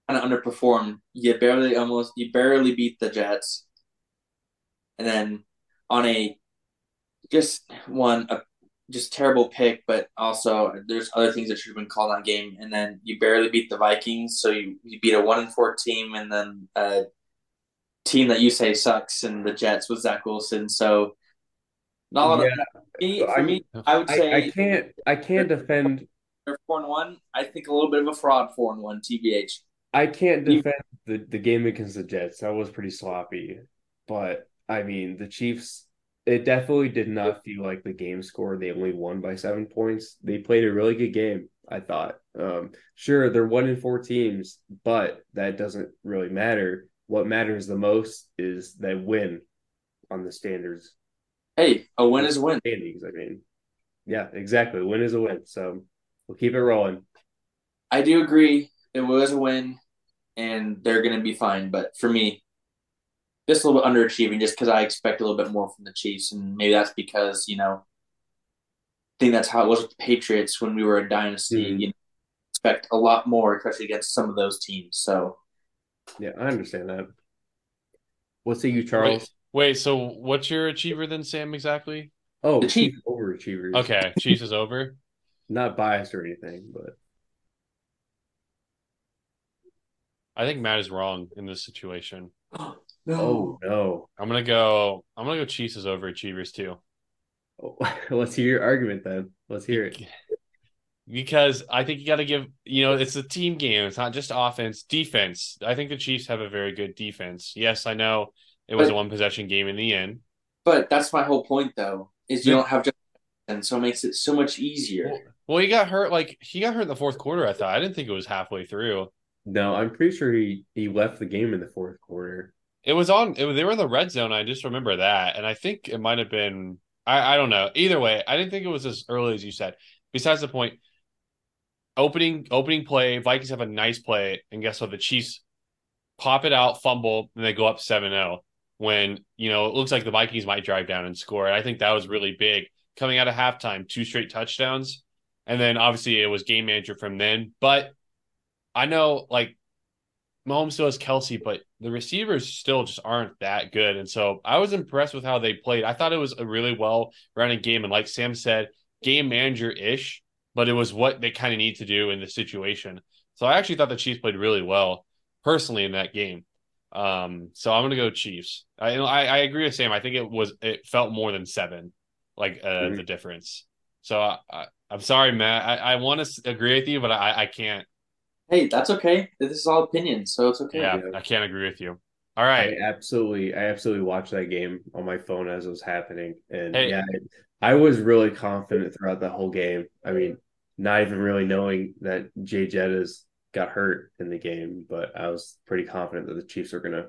kind of underperformed. You barely almost you barely beat the Jets, and then on a just one a just terrible pick, but also there's other things that should have been called on game. And then you barely beat the Vikings, so you, you beat a one and four team, and then a team that you say sucks, and the Jets with Zach Wilson. So not a lot Yeah, of me, for I- me, I would say I, I can't I can't defend they're four and one. I think a little bit of a fraud four and one. Tbh. I can't defend the, the game against the Jets. That was pretty sloppy. But I mean, the Chiefs, it definitely did not feel like the game score. They only won by seven points. They played a really good game, I thought. Um, sure, they're one in four teams, but that doesn't really matter. What matters the most is they win on the standards Hey, a win is a win. standings. I mean, yeah, exactly. Win is a win. So we'll keep it rolling. I do agree. It was a win, and they're going to be fine. But for me, just a little bit underachieving, just because I expect a little bit more from the Chiefs, and maybe that's because you know, I think that's how it was with the Patriots when we were a dynasty. Mhm. You know, expect a lot more, especially against some of those teams. So Yeah, I understand that. What say you, Charles? Wait, wait, so what's your achiever then, Sam, exactly? Oh, The Chiefs overachievers. Okay, [LAUGHS] Chiefs is over. Not biased or anything, but I think Matt is wrong in this situation. [GASPS] oh no. I'm gonna go. I'm gonna go. Chiefs is overachievers too, Oh, [LAUGHS] let's hear your argument then. Let's hear it. Because I think you got to give. You know, it's a team game. It's not just offense, defense. I think the Chiefs have a very good defense. Yes, I know it was a one possession game in the end. But that's my whole point, though, is you Yeah. don't have just and so it makes it so much easier. Well, well, he got hurt. Like he got hurt in the fourth quarter. I thought. I didn't think it was halfway through. No, I'm pretty sure he, he left the game in the fourth quarter. It was on. It, was- they were in the red zone. I just remember that, and I think it might have been. I I don't know. Either way, I didn't think it was as early as you said. Besides the point, opening opening play, Vikings have a nice play, and guess what? The Chiefs pop it out, fumble, and they go up 7-0 when you know it looks like the Vikings might drive down and score. And I think that was really big coming out of halftime. Two straight touchdowns, and then obviously it was game manager from then. But I know like Mahomes still has Kelce, but the receivers still just aren't that good. And so I was impressed with how they played. I thought it was a really well rounded game. And like Sam said, game manager ish, but it was what they kind of need to do in the situation. So I actually thought the Chiefs played really well personally in that game. Um, so I'm gonna go Chiefs. I, I I agree with Sam. I think it was it felt more than seven, like uh, Mhm. the difference. So I, I, I'm sorry, Matt. I, I want to agree with you, but I I can't. Hey, that's okay. This is all opinions, so it's okay. Yeah, Yeah. I can't agree with you. All right. I absolutely, I absolutely watched that game on my phone as it was happening, and Hey. yeah, I, I was really confident throughout the whole game. I mean, not even really knowing that Jay Jettas got hurt in the game, but I was pretty confident that the Chiefs were gonna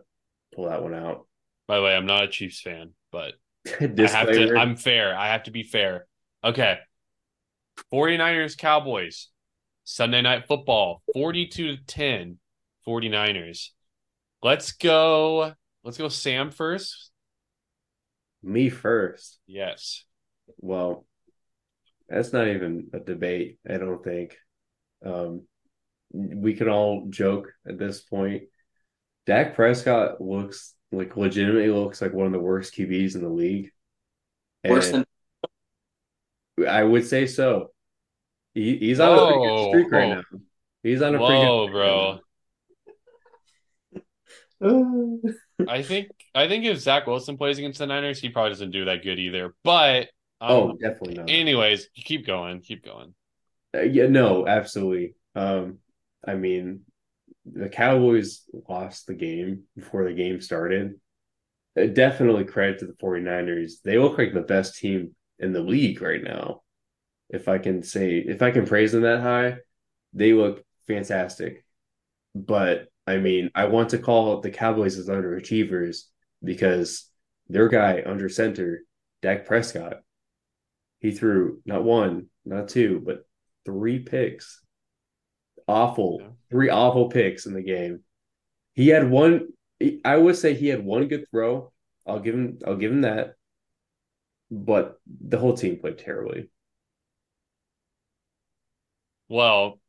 pull that one out. By the way, I'm not a Chiefs fan, but [LAUGHS] I have to I'm fair. I have to be fair. Okay. 49ers Cowboys. Sunday night football. 42 to 10. 49ers. Let's go. Let's go Sam first. Me first. Yes. Well, that's not even a debate, I don't think. Um, we can all joke at this point. Dak Prescott looks like legitimately looks like one of the worst QBs in the league. Worse And than I would say so. He, he's on a pretty good Whoa, streak right now. He's on a pretty good bro. bro. I think I think if Zach Wilson plays against the Niners, he probably doesn't do that good either. But um, oh, definitely not. anyways, keep going, keep going. Uh, yeah, no, absolutely. Um, I mean, the Cowboys lost the game before the game started. Uh, definitely credit to the 49ers. They look like the best team in the league right now. If I can say, if I can praise them that high, they look fantastic. But I mean, I want to call the Cowboys as underachievers because their guy under center, Dak Prescott, he threw not one, not two, but three picks. Awful. Yeah. Three awful picks in the game. He had one I would say he had one good throw. I'll give him I'll give him that. But the whole team played terribly. Well,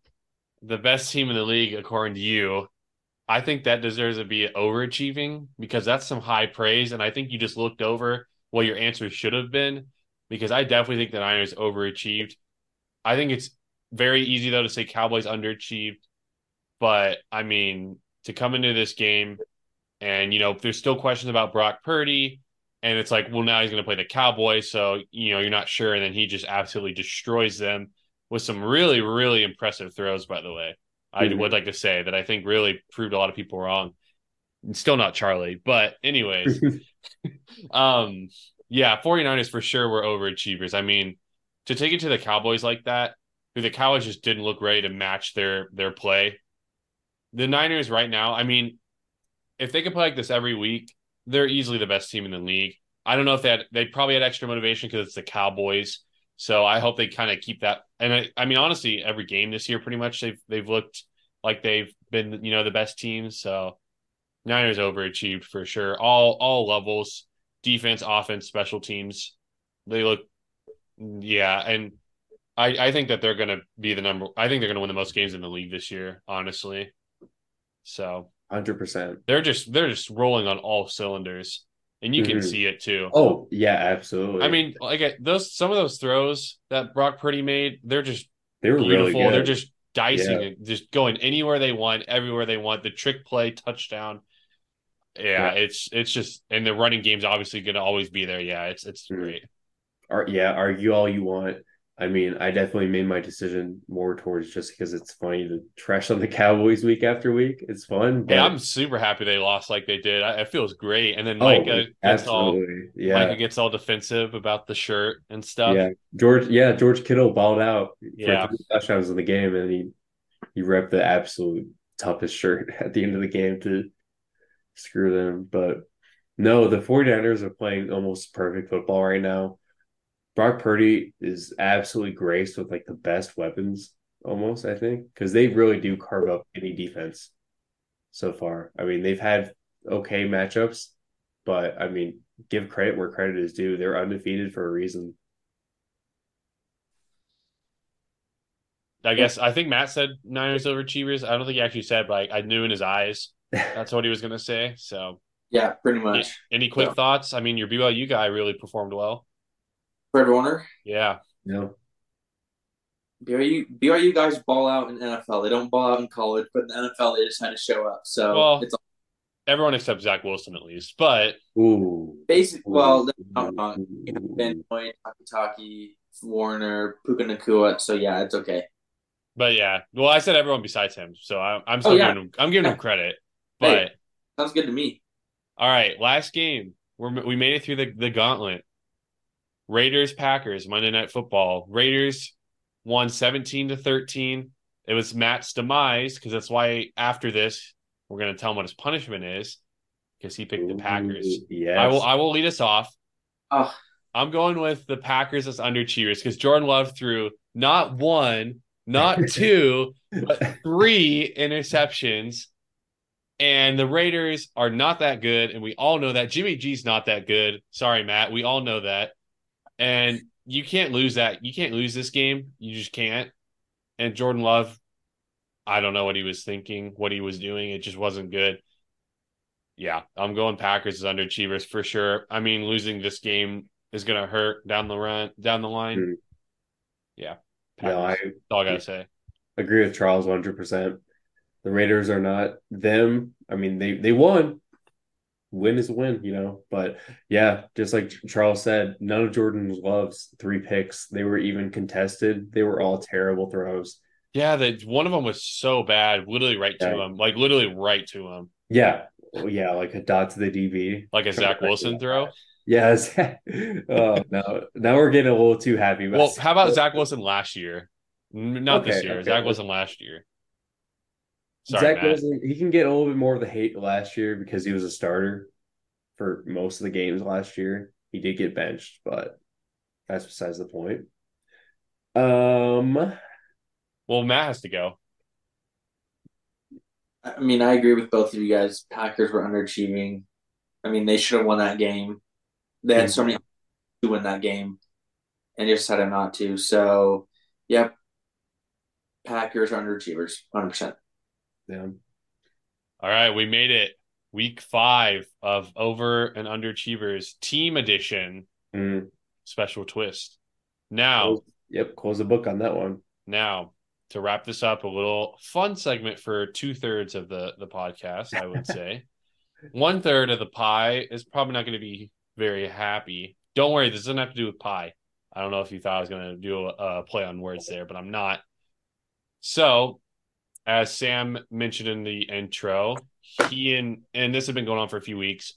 the best team in the league, according to you, I think that deserves to be overachieving because that's some high praise. And I think you just looked over what your answer should have been because I definitely think the Niners overachieved. I think it's very easy, though, to say Cowboys underachieved. But I mean, to come into this game and, you know, there's still questions about Brock Purdy. And it's like, well, now he's going to play the Cowboys. So, you know, you're not sure. And then he just absolutely destroys them with some really, really impressive throws, by the way. I mm-hmm. would like to say that I think really proved a lot of people wrong. Still not Charlie, but anyways. [LAUGHS] um yeah, 49ers for sure were overachievers. I mean, to take it to the Cowboys like that, who the Cowboys just didn't look ready to match their their play. The Niners right now, I mean, if they could play like this every week, they're easily the best team in the league. I don't know if they had, they probably had extra motivation because it's the Cowboys. So I hope they kind of keep that. And I, I mean, honestly, every game this year, pretty much they've they've looked like they've been, you know, the best team. So Niners overachieved for sure. All all levels, defense, offense, special teams. They look, yeah, and I I think that they're gonna be the number. I think they're gonna win the most games in the league this year. Honestly, so hundred percent. They're just they're just rolling on all cylinders and you can mm-hmm. see it too. Oh yeah, absolutely. I mean, like those some of those throws that Brock Purdy made, they're just they were beautiful. Really they're just dicing yeah. it, just going anywhere they want, everywhere they want. The trick play, touchdown. Yeah, yeah. it's it's just and the running game's obviously going to always be there. Yeah, it's it's mm-hmm. great. Ar- yeah, argue all you want. I mean, I definitely made my decision more towards just because it's funny to trash on the Cowboys week after week. It's fun. But... Yeah, I'm super happy they lost like they did. I, it feels great. And then Micah oh, gets all yeah. Micah gets all defensive about the shirt and stuff. Yeah, George. Yeah, George Kittle balled out yeah. touchdowns in the game, and he he repped the absolute toughest shirt [LAUGHS] at the end of the game to screw them. But no, the 49ers are playing almost perfect football right now. Brock Purdy is absolutely graced with like the best weapons almost, I think, because they really do carve up any defense so far. I mean, they've had okay matchups, but I mean, give credit where credit is due. They're undefeated for a reason. I guess I think Matt said Niners over overachievers. I don't think he actually said, but I, I knew in his eyes [LAUGHS] that's what he was going to say. So yeah, pretty much. Any, quick so. thoughts? I mean, your BYU guy really performed well. Fred Warner. Yeah. Yeah. BYU BYU guys ball out in NFL. They don't ball out in college, but in the NFL they just had to show up. So well, it's everyone except Zach Wilson at least. But ooh, basic. Well, not Van Noy, Takitaki, Warner, Puka Nacua. So yeah, it's okay. But yeah, well, I said everyone besides him, so I, am oh, still oh, yeah. giving him. I'm giving yeah. him credit. But hey, sounds good to me. All right, last game. we we made it through the, the gauntlet. Raiders Packers Monday Night Football. Raiders won 17 to 13. It was Matt's demise because that's why after this we're going to tell him what his punishment is because he picked the Packers. Yes. I will I will lead us off. Oh. I'm going with the Packers as underachievers because Jordan Love threw not one, not [LAUGHS] two, but three interceptions. And the Raiders are not that good, and we all know that. Jimmy G's not that good. Sorry, Matt. We all know that. And you can't lose that. You can't lose this game. You just can't. And Jordan Love, I don't know what he was thinking, what he was doing. It just wasn't good. Yeah, I'm going Packers as underachievers for sure. I mean, losing this game is going to hurt down the run, down the line. Mm-hmm. Yeah. Packers. No, I, That's all I got to say. Agree with Charles 100%. The Raiders are not them. I mean, they they won, win is a win, you know. But yeah, just like Charles said, none of Jordan's loves three picks. They were even contested. They were all terrible throws. Yeah, that one of them was so bad, literally right yeah. to him, like literally right to him. Yeah, yeah, like a dot to the DB, like a Zach Wilson throw. Yes. [LAUGHS] oh no, now we're getting a little too happy. well, how about Zach Wilson last year? Not okay, this year. Okay. Zach Wilson last year. Sorry, Zach Matt. Wilson, he can get a little bit more of the hate last year because he was a starter for most of the games last year. He did get benched, but that's besides the point. Um, well, Matt has to go. I mean, I agree with both of you guys. Packers were underachieving. I mean, they should have won that game. They had so many to win that game, and just decided not to. So, yeah, Packers are underachievers, hundred percent. Yeah. All right, we made it. Week five of Over and Underachievers Team Edition Mm. special twist. Now, Close- Yep, close the book on that one. now to wrap this up, a little fun segment for two thirds of the the podcast. I would say [LAUGHS] one third of the pie is probably not going to be very happy. Don't worry, this doesn't have to do with pie. I don't know if you thought I was going to do a, a play on words there, but I'm not. So, as Sam mentioned in the intro, he and and this has been going on for a few weeks.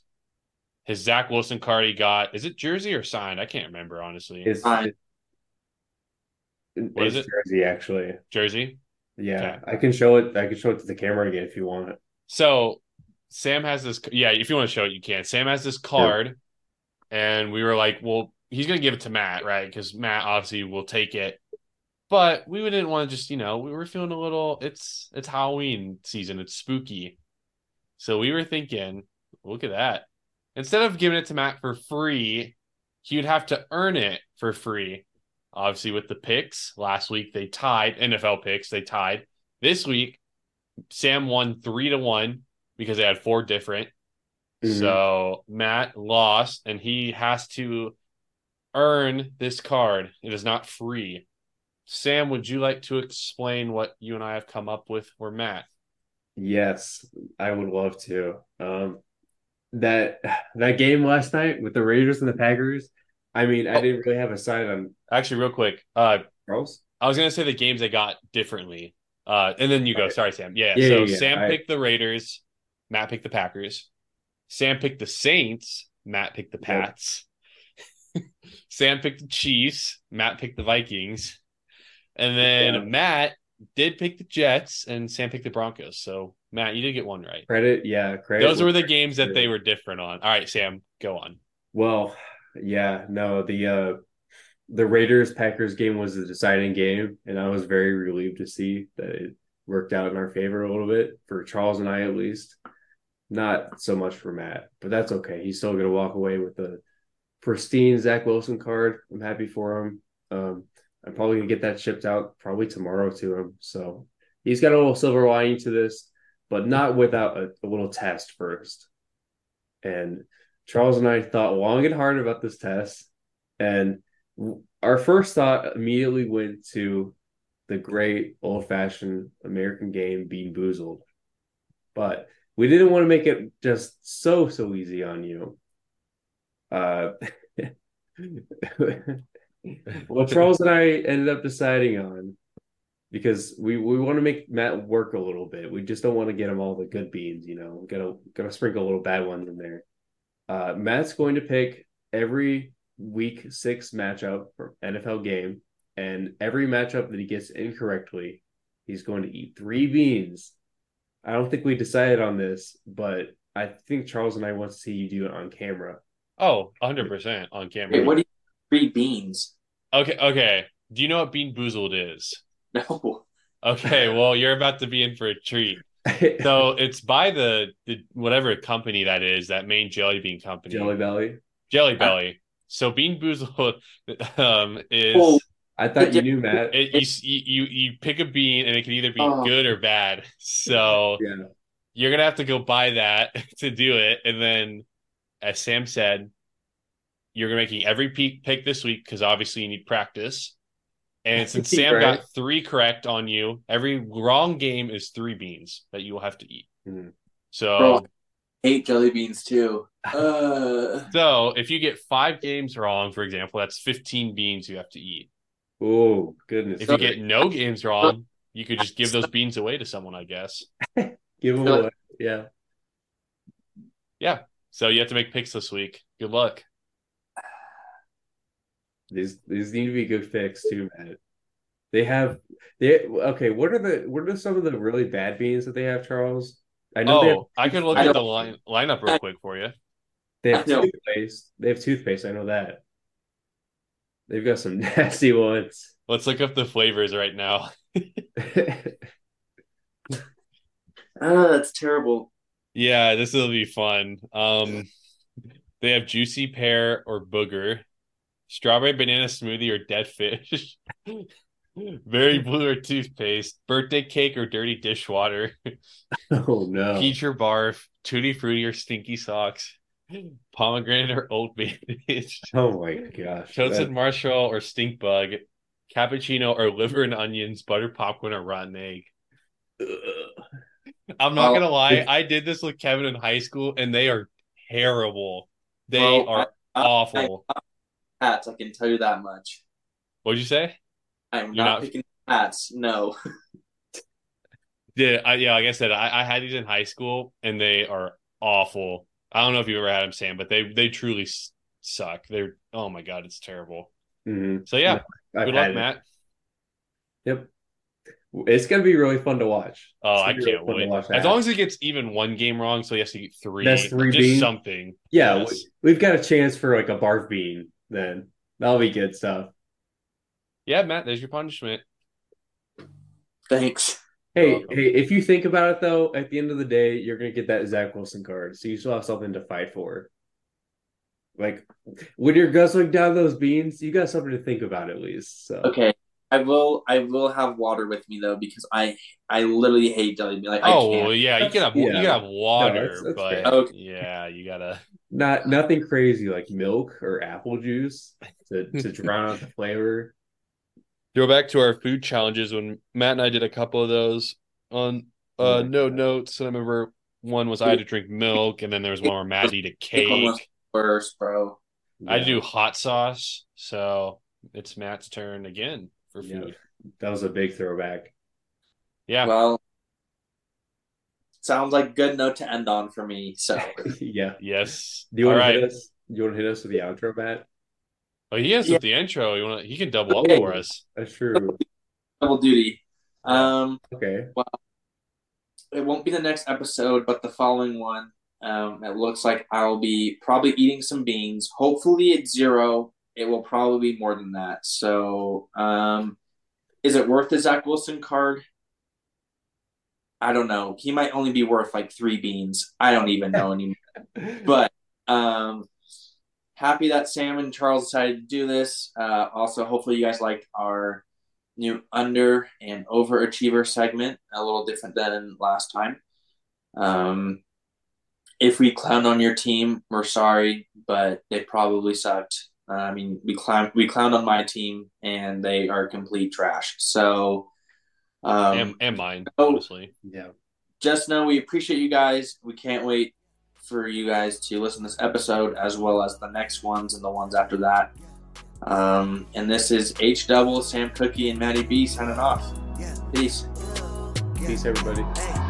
His Zach Wilson card he got is it jersey or signed? I can't remember honestly. It's, Fine. it- What is it's it? Jersey, actually. jersey. Yeah, I can show it. I can show it to the camera again if you want. So Sam has this. Yeah, if you want to show it, you can. Sam has this card, and we were like, well, he's gonna give it to Matt, right? Because Matt obviously will take it. But we didn't want to just, you know, we were feeling a little. It's it's Halloween season. It's spooky, so we were thinking, look at that. Instead of giving it to Matt for free, he would have to earn it for free. Obviously, with the picks last week, they tied NFL picks. They tied this week. Sam won three to one because they had four different. Mhm. So Matt lost, and he has to earn this card. It is not free. Sam, would you like to explain what you and I have come up with for Matt? Yes, I would love to. Um, that that game last night with the Raiders and the Packers. I mean, I Oh. didn't really have a side on Actually, real quick, uh, Charles. I was gonna say the games they got differently. Uh, and then you go. Sorry, Sam. Yeah. Yeah, so yeah, yeah. Sam I- picked the Raiders. Matt picked the Packers. Sam picked the Saints. Matt picked the. Pats. [LAUGHS] Sam picked the Chiefs. Matt picked the Vikings. And then Yeah. Matt did pick the Jets, and Sam picked the Broncos. So Matt, you did get one right. Credit, yeah, credit. Those were the games that they were different on. All right, Sam, go on. Well, yeah, no, the uh the Raiders Packers game was the deciding game, and I was very relieved to see that it worked out in our favor a little bit for Charles and I at least. Not so much for Matt, but that's okay. He's still gonna walk away with a pristine Zach Wilson card. I'm happy for him. Um, I'm probably gonna get that shipped out probably tomorrow to him. So he's got a little silver lining to this, but not without a, a little test first. And Charles and I thought long and hard about this test, and our first thought immediately went to the great old fashioned American game, Bean Boozled. But we didn't want to make it just so so easy on you. Uh, [LAUGHS] [LAUGHS] what Charles and I ended up deciding on, because we we want to make Matt work a little bit. We just don't want to get him all the good beans, you know. Gotta gotta sprinkle a little bad ones in there. Uh, Matt's going to pick every week six matchup for NFL game, and every matchup that he gets incorrectly, he's going to eat three beans. I don't think we decided on this, but I think Charles and I want to see you do it on camera. Oh, 100% on camera. Wait, what do you three beans? Okay, okay. Do you know what Bean Boozled is? No. Okay, [LAUGHS] well, you're about to be in for a treat. So [LAUGHS] it's by the, the whatever company that is, that main jelly bean company, Jelly Belly. Jelly Belly. So Bean Boozled [LAUGHS] um, is Oh, I thought you knew Matt. it, you, you you pick a bean and it can either be Oh. good or bad. So Yeah. you're gonna have to go buy that to do it, and then, as Sam said, you're making every pick this week because obviously you need practice. And since Sam Right. got three correct on you, every wrong game is three beans that you will have to eat. Mhm. So, Bro. hate jelly beans too. [LAUGHS] Uh, so if you get five games wrong, for example, that's 15 beans you have to eat. Oh goodness! If you get no games wrong, you could just give those [LAUGHS] beans away to someone, I guess. give him away. Yeah, yeah. So you have to make picks this week. Good luck. These these need to be good picks too, Matt. They have they okay. What are the what are some of the really bad beans that they have, Charles? I know they have, Oh, I can look I at the line, lineup real quick for you. they have toothpaste. They have toothpaste. I know that. They've got some [LAUGHS] nasty ones. Let's look up the flavors right now. [LAUGHS] ah, that's terrible. Yeah, this will be fun. Um, they have juicy pear or booger, strawberry banana smoothie or dead fish, [LAUGHS] very blue or toothpaste, birthday cake or dirty dishwater, [LAUGHS] Oh no. peach or barf, tutti frutti or stinky socks, pomegranate or old bandage, [LAUGHS] Oh my gosh. toasted That- marshmallow or stink bug, cappuccino or liver and onions, butter popcorn or rotten egg. Ugh. I'm not gonna lie, if- I did this with Kevin in high school, and they are terrible. They Well, are I- awful. Hats, I can tell you that much. What'd you say? I am not, not- picking hats. No. Yeah, I, yeah. Like I said, I, I had these in high school, and they are awful. I don't know if you ever had them, Sam, but they they truly suck. They're oh my god, it's terrible. Mhm. So yeah, I've good luck, it. Matt. Yep. It's gonna be really fun to watch. Oh, I gonna be really can't fun to wait. watch As long as he gets even one game wrong, so he has to get three. That's three just beans? something. yeah, Yes. we've got a chance for like a barf bean. Then that'll be good stuff. Yeah, Matt. There's your punishment. Thanks. Hey, hey, if you think about it though, at the end of the day, you're gonna get that Zach Wilson card, so you still have something to fight for. Like when you're guzzling down those beans, you got something to think about at least. So Okay. I will I will have water with me though because I I literally hate jelly bean. Like I oh can't. yeah, you can have Yeah. you can have water, that's- that's but fair. Okay. yeah, you gotta. Not nothing crazy like milk or apple juice to, to [LAUGHS] drown out the flavor. Go back to our food challenges when Matt and I did a couple of those on Oh uh my no God. notes. And I remember one was I had to drink milk, and then there was one where Matt ate a [LAUGHS] Pick one cake. worse, bro. I do hot sauce, so it's Matt's turn again for Yeah. food. that was a big throwback. Yeah, Well sounds like a good note to end on for me. So [LAUGHS] yeah. yes. Do you All want to hit us? Do you want to hit us with the outro, Matt? Oh, he is Yeah. with the intro. You want? He can double up for us. That's true. [LAUGHS] double duty. Um Okay. Well, it won't be the next episode, but the following one. Um, it looks like I'll be probably eating some beans. Hopefully, it's zero. It will probably be more than that. So, um, is it worth the Zach Wilson card? I don't know. He might only be worth like three beans. I don't even know anymore. [LAUGHS] But um, happy that Sam and Charles decided to do this. Uh, also, hopefully, you guys liked our new under and overachiever segment. A little different than last time. Um, if we clown on your team, we're sorry, but they probably sucked. Uh, I mean, we clown we clowned on my team, and they are complete trash. So, um, and, and mine, oh. honestly. yeah. just know we appreciate you guys. We can't wait for you guys to listen to this episode as well as the next ones and the ones after that. Um, and this is H Double, Sam Cookie, and MattyB signing off. Peace. Peace, everybody. Hey,